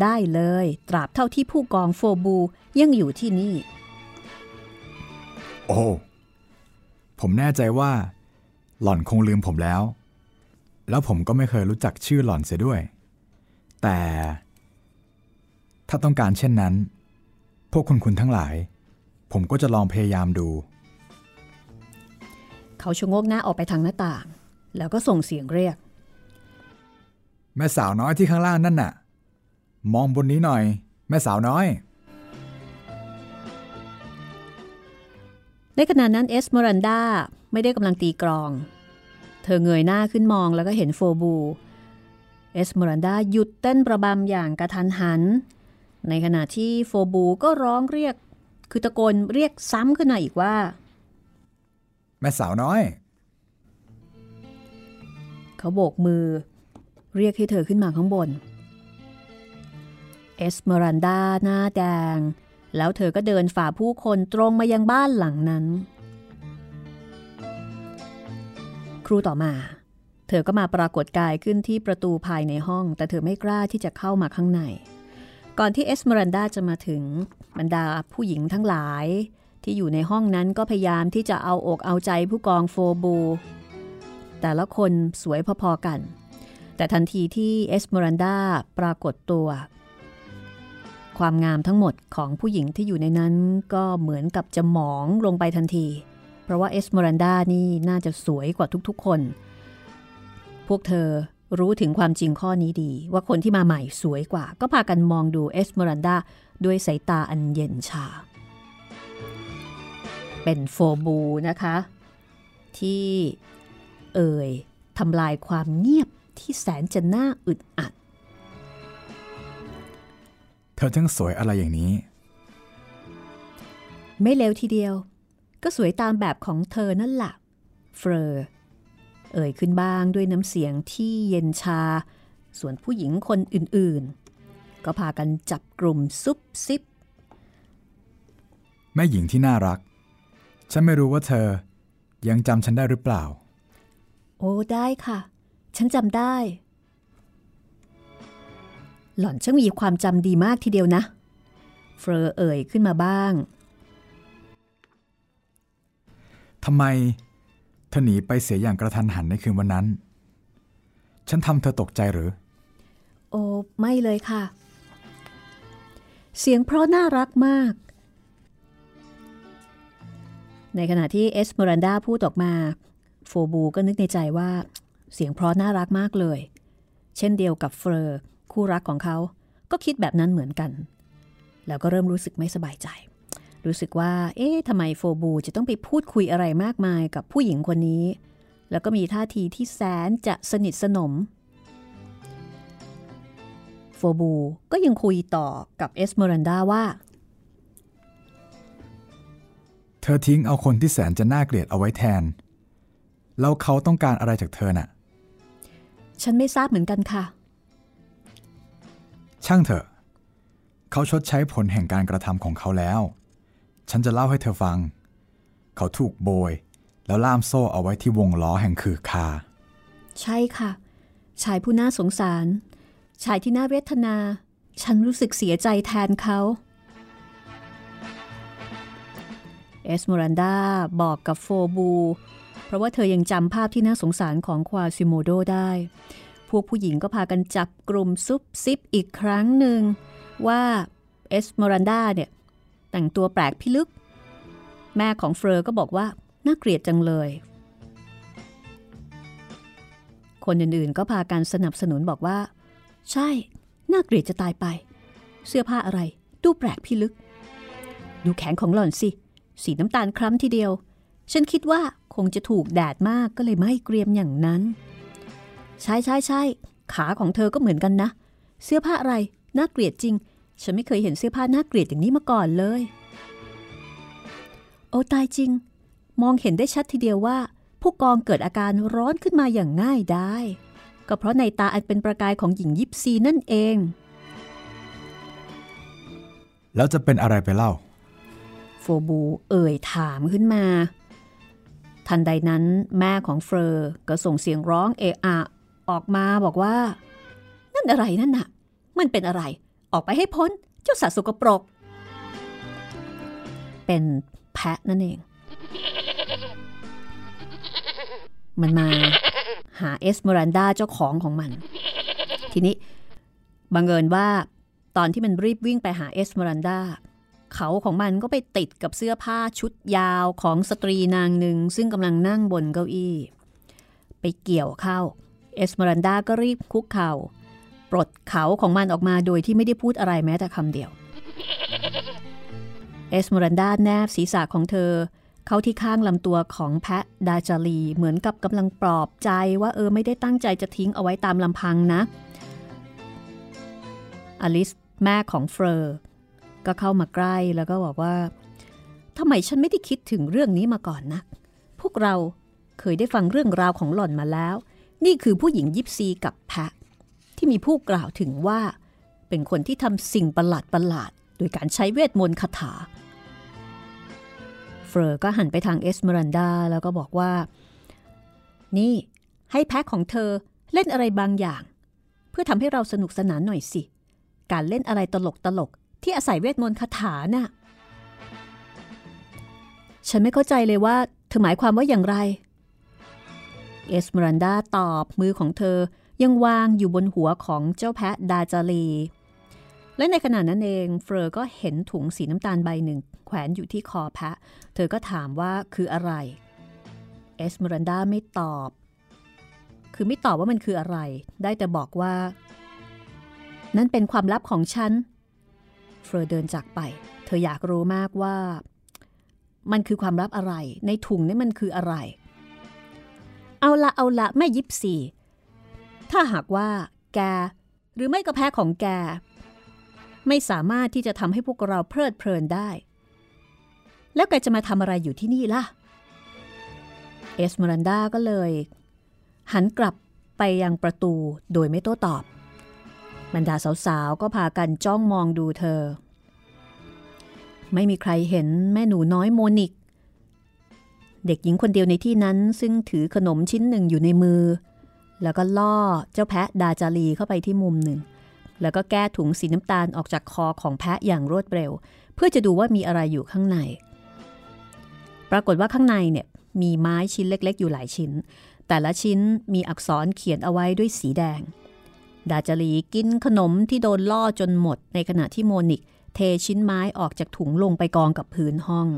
ได้เลย ตราบเท่าที่ผู้กองโฟบูยังอยู่ที่นี่ โอ้ ผมแน่ใจว่า หล่อนคงลืมผมแล้ว แล้วผมก็ไม่เคยรู้จักชื่อหล่อนเสียด้วย แต่ ถ้าต้องการเช่นนั้น พวกคุณคุณทั้งหลาย ผมก็จะลองพยายามดู เขาชะโงกหน้าออกไปทางหน้าต่าง แล้วก็ส่งเสียงเรียก แม่สาวน้อยที่ข้างล่างนั่นน่ะ มองบนนี้หน่อย แม่สาวน้อย ในขณะนั้นเอสเมรันดาไม่ได้กำลังตีกรอง เธอเงยหน้าขึ้นมองแล้วก็เห็นโฟบู เอสเมรันดาหยุดเต้นประบำอย่างกระทันหัน ในขณะที่โฟบูก็ร้องเรียก คือตะโกนเรียกซ้ำขึ้นมาอีกว่า แม่สาวน้อย เขาโบกมือ เรียกให้เธอขึ้นมาข้างบน เอสเมรันดาหน้าแดง แล้วเธอก็เดินฝ่าผู้คนตรงมายังบ้านหลังนั้น ครูต่อมา เธอก็มาปรากฏกายขึ้นที่ประตูภายในห้อง แต่เธอไม่กล้าที่จะเข้ามาข้างใน ก่อนที่เอสเมรันดาจะมาถึงบรรดาผู้หญิงทั้งหลาย ที่อยู่ในห้องนั้นก็พยายามที่จะเอาอกเอาใจผู้กองโฟบู แต่ละคนสวยพอๆกัน แต่ทันทีที่เอสเมรันดาปรากฏตัว ความงามทั้งหมดของผู้หญิงที่อยู่ในนั้นก็เหมือนกับจะหมองลงไปทันที เพราะว่าเอสเมรันดานี่น่าจะสวยกว่าทุกๆคน พวกเธอรู้ถึงความจริงข้อนี้ดี ว่าคนที่มาใหม่สวยกว่า ก็พากันมองดูเอสเมรันดาด้วยสายตาอันเย็นชา เป็นโฟบูนะคะ ที่เอ่ยทำลายความเงียบที่แสนจะน่าอึดอัด เธอช่างสวยอะไรอย่างนี้ ไม่เลวทีเดียว ก็สวยตามแบบของเธอนั่นแหละเฟรอเอ่ยขึ้นบ้างด้วยน้ำเสียงที่เย็นชา ส่วนผู้หญิงคนอื่นๆ ก็พากันจับกลุ่มซุบซิบ แม่หญิงที่น่ารัก ฉันไม่รู้ว่าเธอยังจำฉันได้หรือเปล่า โอ้ได้ค่ะ ฉันจำได้ หล่อนช่างมีความจำดีมากทีเดียวนะ เฟรอเอ่ยขึ้นมาบ้างทำไมเธอหนีไปเสียอย่างกระทันหันในคืนวันนั้น ฉันทำเธอตกใจหรือ โอ้ไม่เลยค่ะ เสียงเพราะน่ารักมาก ในขณะที่เอสเมรันดาพูดออกมา โฟบูก็นึกในใจว่า เสียงเพราะน่ารักมากเลย เช่นเดียวกับเฟอร์ คู่รักของเขาก็คิดแบบนั้นเหมือนกัน แล้วก็เริ่มรู้สึกไม่สบายใจ รู้สึกว่า เอ๊ะทำไมโฟบูจะต้องไปพูดคุยอะไรมากมายกับผู้หญิงคนนี้ แล้วก็มีท่าทีที่แสนจะสนิทสนม โฟบูก็ยังคุยต่อกับเอสเมรันดาว่า เธอทิ้งเอาคนที่แสนจะน่าเกลียดเอาไว้แทน แล้วเขาต้องการอะไรจากเธอน่ะ ฉันไม่ทราบเหมือนกันค่ะ ช่างเถอะ เขาชดใช้ผลแห่งการกระทำของเขาแล้ว ฉันจะเล่าให้เธอฟัง เขาถูกโบย แล้วล่ามโซ่เอาไว้ที่วงล้อแห่งคือคา ใช่ค่ะ ชายผู้น่าสงสาร ชายที่น่าเวทนา ฉันรู้สึกเสียใจแทนเขาเอสมรันดาบอกกับโฟบู เพราะว่าเธอยังจำภาพที่น่าสงสารของควาซิโมโดได้ พวกผู้หญิงก็พากันจับกลุ่มซุบซิบอีกครั้งหนึ่ง ว่าเอสมรันดาเนี่ย แต่งตัวแปลกพิลึก แม่ของเฟอร์ก็บอกว่า น่าเกลียดจังเลย คนอื่นๆก็พากันสนับสนุนบอกว่า ใช่ น่าเกลียดจะตายไป เสื้อผ้าอะไรดูแปลกพิลึก ดูแขนของหล่อนสิ สีน้ำตาลคล้ำทีเดียว ฉันคิดว่าคงจะถูกแดดมากก็เลยไม่เกรียมอย่างนั้น ใช่ใช่ใช่ขาของเธอก็เหมือนกันนะ เสื้อผ้าอะไร น่าเกลียดจริง ฉันไม่เคยเห็นเสื้อผ้าน่าเกลียดอย่างนี้มาก่อนเลย โอ้ตายจริง มองเห็นได้ชัดทีเดียวว่า ผู้กองเกิดอาการร้อนขึ้นมาอย่างง่ายได้ ก็เพราะในตาอันเป็นประกายของหญิงยิปซีนั่นเอง แล้วจะเป็นอะไรไปเล่า โฟบูเอ่ยถามขึ้นมา ทันใดนั้นแม่ของเฟอร์ก็ส่งเสียงร้องเอะอะ ออกมาบอกว่า นั่นอะไรนั่นน่ะ มันเป็นอะไร ออกไปให้พ้น เจ้าสัตว์สกปรก เป็นแพะนั่นเอง มันมาหาเอสเมรันดาเจ้าของของมัน ทีนี้บังเอิญว่าตอนที่มันรีบวิ่งไปหาเอสเมรันดาเขาของมันก็ไปติดกับเสื้อผ้าชุดยาวของสตรีนางหนึ่งซึ่งกำลังนั่งบนเก้าอี้ ไปเกี่ยวเข้า เอสเมรันดาก็รีบคุกเข่าปลดเขาของมันออกมาโดยที่ไม่ได้พูดอะไรแม้แต่คำเดียว เอสเมรันดาแนบศีรษะของเธอ เข้าที่ข้างลำตัวของแพะดาจารีเหมือนกับกำลังปลอบใจว่าเออไม่ได้ตั้งใจจะทิ้งเอาไว้ตามลำพังนะอลิสแม่ของเฟอร์ก็เข้ามาใกล้แล้วก็บอกว่าทำไมฉันไม่ได้คิดถึงเรื่องนี้มาก่อนนะ พวกเราเคยได้ฟังเรื่องราวของหล่อนมาแล้ว นี่คือผู้หญิงยิปซีกับแพะ ที่มีผู้กล่าวถึงว่า เป็นคนที่ทำสิ่งประหลาดประหลาดโดยการใช้เวทมนต์คาถา เฟอร์ก็หันไปทางเอสเมรันดาแล้วก็บอกว่า นี่ให้แพะของเธอเล่นอะไรบางอย่าง เพื่อทำให้เราสนุกสนานหน่อยสิ การเล่นอะไรตลกตลกที่อาศัยเวทมนต์คาถาน่ะฉันไม่เข้าใจเลยว่าเธอหมายความว่าอย่างไร เอสเมรันดาตอบมือของเธอยังวางอยู่บนหัวของเจ้าแพะดาจารี และในขณะนั้นเองเฟอร์ก็เห็นถุงสีน้ำตาลใบหนึ่ง แขวนอยู่ที่คอแพะ เธอก็ถามว่าคืออะไร เอสเมรันดาไม่ตอบ คือไม่ตอบว่ามันคืออะไร ได้แต่บอกว่า นั่นเป็นความลับของฉัน เฟอร์เดินจากไป เธออยากรู้มากว่า มันคือความลับอะไร ในถุงนี่มันคืออะไร เอาละเอาละแม่ยิปซีถ้าหากว่าแก หรือไม่ก็แพ้ของแก ไม่สามารถที่จะทำให้พวกเราเพลิดเพลินได้ แล้วแกจะมาทำอะไรอยู่ที่นี่ล่ะ เอสเมรันดาก็เลย หันกลับไปยังประตูโดยไม่โต้ตอบบรรดาสาวๆ ก็พากันจ้องมองดูเธอ ไม่มีใครเห็นแม่หนูน้อยโมนิก เด็กหญิงคนเดียวในที่นั้นซึ่งถือขนมชิ้นหนึ่งอยู่ในมือ แล้วก็ล่อเจ้าแพะดาจารีเข้าไปที่มุมหนึ่ง แล้วก็แก้ถุงสีน้ำตาลออกจากคอของแพะอย่างรวดเร็ว เพื่อจะดูว่ามีอะไรอยู่ข้างใน ปรากฏว่าข้างในเนี่ยมีไม้ชิ้นเล็ก ๆ อยู่หลายชิ้น แต่ละชิ้นมีอักษรเขียนเอาไว้ด้วยสีแดง ดาจารีกินขนมที่โดนล่อจนหมด ในขณะที่โมนิกเทชิ้นไม้ออกจากถุงลงไปกองกับพื้นห้อง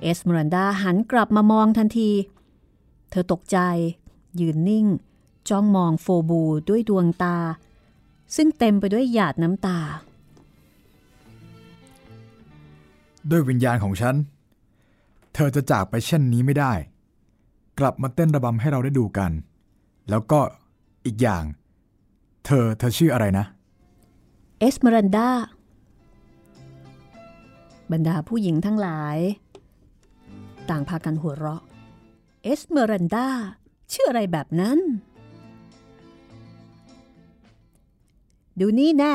เอสเมรันดาหันกลับมามองทันที เธอตกใจ ยืนนิ่ง จ้องมองโฟบูด้วยดวงตา ซึ่งเต็มไปด้วยหยาดน้ำตา ด้วยวิญญาณของฉัน เธอจะจากไปเช่นนี้ไม่ได้ กลับมาเต้นระบำให้เราได้ดูกัน แล้วก็อีกอย่าง เธอเธอชื่ออะไรนะ เอสเมรันดาบรรดาผู้หญิงทั้งหลาย ต่างพากันหัวเราะ เอสเมรันดาชื่ออะไรแบบนั้น ดูนี่แน่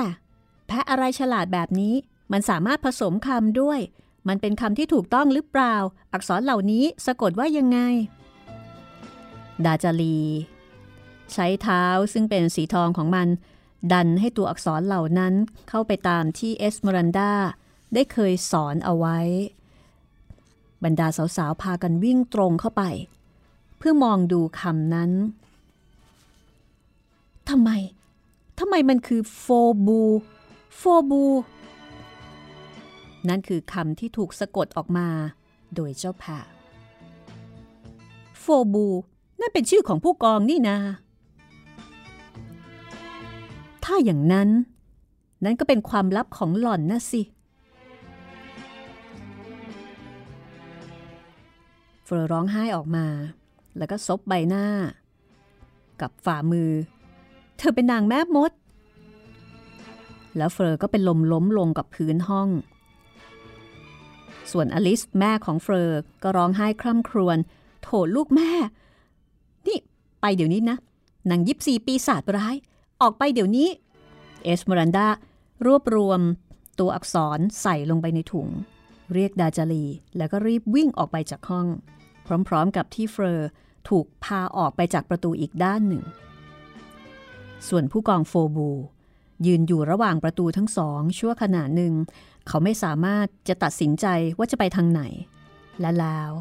แพะอะไรฉลาดแบบนี้มันสามารถผสมคำด้วย มันเป็นคำที่ถูกต้องหรือเปล่า อักษรเหล่านี้สะกดว่ายังไง ดาจารีใช้เท้าซึ่งเป็นสีทองของมัน ดันให้ตัวอักษรเหล่านั้นเข้าไปตามที่เอสเมรันดาได้เคยสอนเอาไว้ บรรดาสาวๆ พากันวิ่งตรงเข้าไป เพื่อมองดูคำนั้นทำไมทำไมมันคือโฟบูโฟบู นั่นคือคำที่ถูกสะกดออกมาโดยเจ้าแพะโฟบูนั่นเป็นชื่อของผู้กองนี่นา ถ้าอย่างนั้น นั่นก็เป็นความลับของหล่อนนะสิ อร์ร้องไห้ออกมา แล้วก็ซบใบหน้า กับฝ่ามือ เธอเป็นนางแม่มด แล้วเฟอร์ก็เป็นลมล้มลงกับพื้นห้อง ส่วนอลิสแม่ของเฟอร์ก็ร้องไห้คร่ำครวญโถลูกแม่ นี่ไปเดี๋ยวนี้นะนางยิบซีปีศาจร้าย ออกไปเดี๋ยวนี้ เอสเมรันดารวบรวมตัวอักษรใส่ลงไปในถุง เรียกดาจารี แล้วก็รีบวิ่งออกไปจากห้อง พร้อมๆกับที่เฟอร์ถูกพาออกไปจากประตูอีกด้านหนึ่ง ส่วนผู้กองโฟบู ยืนอยู่ระหว่างประตูทั้งสอง ชั่วขณะหนึ่ง เขาไม่สามารถจะตัดสินใจว่าจะไปทางไหน และแล้ว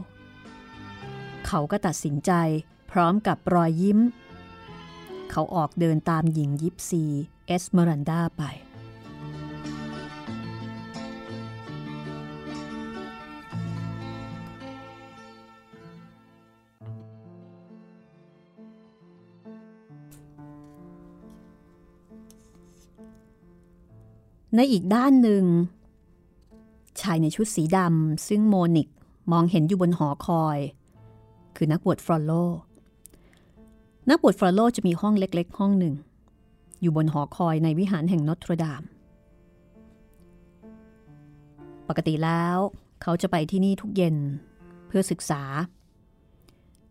เขาก็ตัดสินใจพร้อมกับรอยยิ้ม เขาออกเดินตามหญิงยิปซี เอสเมรันดาไป ในอีกด้านหนึ่ง ชายในชุดสีดำซึ่งโมนิกมองเห็นอยู่บนหอคอย คือนักบวชฟรอโล นักบวชฟรอโลจะมีห้องเล็ก ๆ ห้องหนึ่ง อยู่บนหอคอยในวิหารแห่งนอตรดาม ปกติแล้วเขาจะไปที่นี่ทุกเย็นเพื่อศึกษา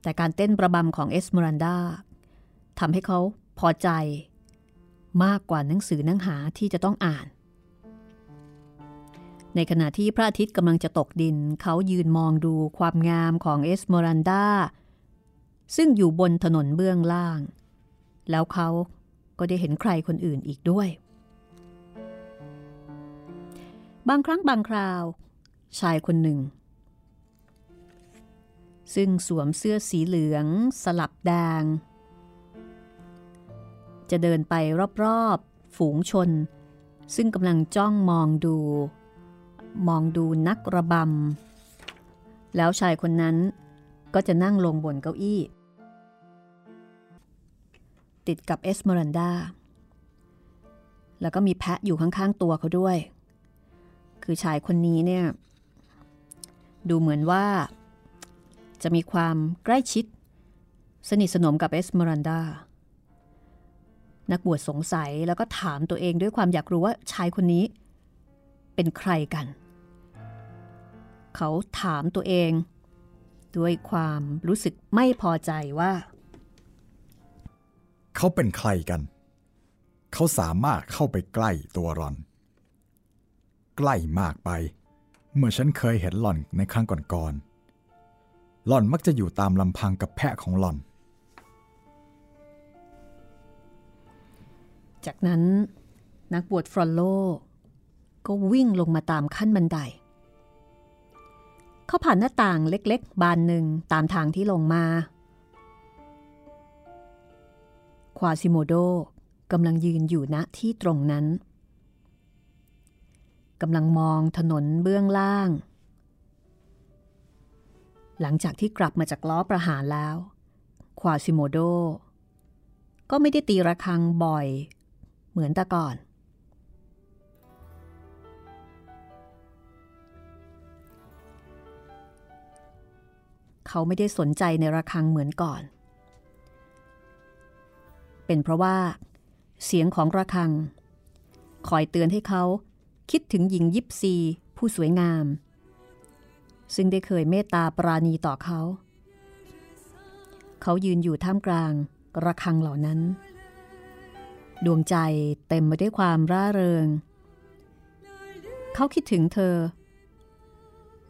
แต่การเต้นประบำของเอสเมรันดาทำให้เขาพอใจมากกว่าหนังสือหนังหาที่จะต้องอ่าน ในขณะที่พระอาทิตย์กำลังจะตกดิน เขายืนมองดูความงามของเอสเมรันดาซึ่งอยู่บนถนนเบื้องล่าง แล้วเขาก็ได้เห็นใครคนอื่นอีกด้วย บางครั้งบางคราว ชายคนหนึ่ง ซึ่งสวมเสื้อสีเหลือง สลับแดง จะเดินไปรอบๆ ฝูงชน ซึ่งกำลังจ้องมองดู มองดูนักระบำ แล้วชายคนนั้นก็จะนั่งลงบนเก้าอี้ ติดกับเอสเมรันดา แล้วก็มีแพะอยู่ข้างๆตัวเขาด้วย คือชายคนนี้เนี่ย ดูเหมือนว่า จะมีความใกล้ชิด สนิทสนมกับเอสเมรันดานักบวชสงสัยแล้วก็ถามตัวเองด้วยความอยากรู้ว่าชายคนนี้ เป็นใครกัน เขาถามตัวเอง ด้วยความรู้สึกไม่พอใจว่า เขาเป็นใครกัน เขาสามารถเข้าไปใกล้ตัวหล่อน ใกล้มากไป เมื่อฉันเคยเห็นหล่อนในครั้งก่อนๆหล่อนมักจะอยู่ตามลำพังกับแพะของหล่อน จากนั้นนักบวชฟรอลโล ก็วิ่งลงมาตามขั้นบันได เขาผ่านหน้าต่างเล็กๆ บานหนึ่งตามทางที่ลงมา ควาซิโมโดกำลังยืนอยู่ณที่ตรงนั้นกำลังมองถนนเบื้องล่าง หลังจากที่กลับมาจากล้อประหารแล้ว ควาซิโมโด ก็ไม่ได้ตีระฆังบ่อย เหมือนแต่ก่อนเขาไม่ได้สนใจในระฆังเหมือนก่อน เป็นเพราะว่า เสียงของระฆัง คอยเตือนให้เขาคิดถึงหญิงยิปซีผู้สวยงาม ซึ่งได้เคยเมตตาปราณีต่อเขา เขายืนอยู่ท่ามกลางระฆังเหล่านั้น ดวงใจเต็มไปด้วยความร่าเริง เขาคิดถึงเธอ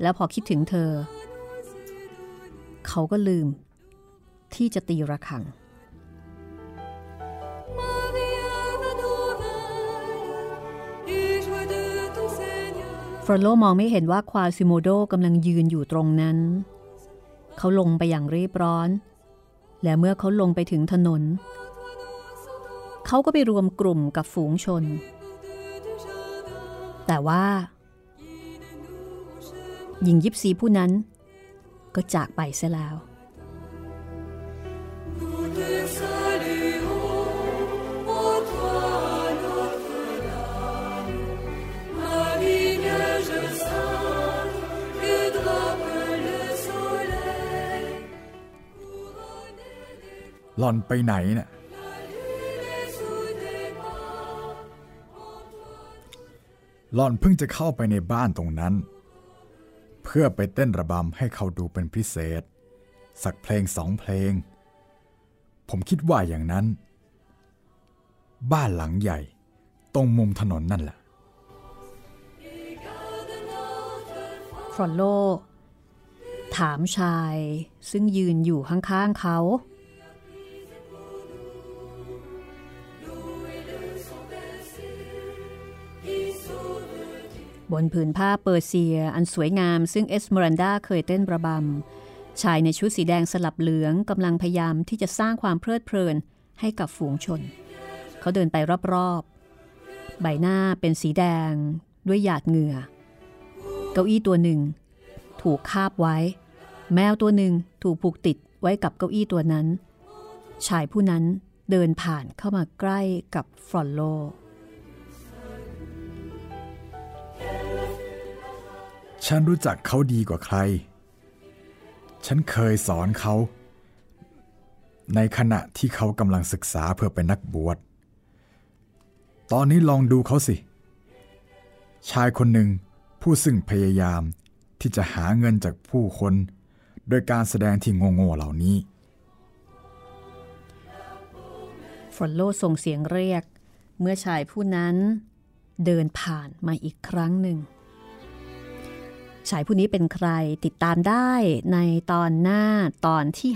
แล้วพอคิดถึงเธอ เขาก็ลืม ที่จะตีระฆัง ฟรโลมองไม่เห็นว่าควาซิโมโดกำลังยืนอยู่ตรงนั้น เขาลงไปอย่างรีบร้อน และเมื่อเขาลงไปถึงถนน เขาก็ไปรวมกลุ่มกับฝูงชน แต่ว่าหญิงยิปซีผู้นั้น ก็จากไปเสียแล้วหล่อนไปไหนเนะ่ยหล่อนเพิ่งจะเข้าไปในบ้านตรงนั้น พื่อไปเต้นระบำให้เขาดูเป็นพิเศษ สักเพลงสองเพลง ผมคิดว่าอย่างนั้น บ้านหลังใหญ่ ตรงมุมถนนนั่นแหละฟรอนโล ถามชายซึ่งยืนอยู่ข้างๆเขา บนผืนผ้าเปอร์เซียอันสวยงามซึ่งเอสเมรันดาเคยเต้นระบำ ชายในชุดสีแดงสลับเหลืองกำลังพยายามที่จะสร้างความเพลิดเพลินให้กับฝูงชน เขาเดินไปรอบๆ ใบหน้าเป็นสีแดงด้วยหยาดเหงื่อ เก้าอี้ตัวหนึ่ง ถูกคาบไว้ แมวตัวหนึ่งถูกผูกติดไว้กับเก้าอี้ตัวนั้น ชายผู้นั้นเดินผ่านเข้ามาใกล้กับฟรอนโล ฉันรู้จักเขาดีกว่าใคร ฉันเคยสอนเขา ในขณะที่เขากำลังศึกษาเพื่อเป็นนักบวช ตอนนี้ลองดูเขาสิ ชายคนหนึ่งผู้ซึ่งพยายามที่จะหาเงินจากผู้คน โดยการแสดงที่โง่ๆเหล่านี้ฟอนโลส่งเสียงเรียก เมื่อชายผู้นั้นเดินผ่านมาอีกครั้งหนึ่ง ชายผู้นี้เป็นใครติดตามได้ในตอนหน้าตอนที่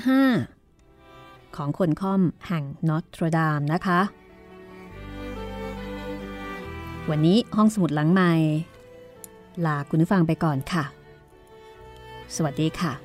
5 ของคนค่อมแห่งนอตรดามนะคะ วันนี้ห้องสมุดหลังใหม่ ลาคุณผู้ฟังไปก่อนค่ะ สวัสดีค่ะ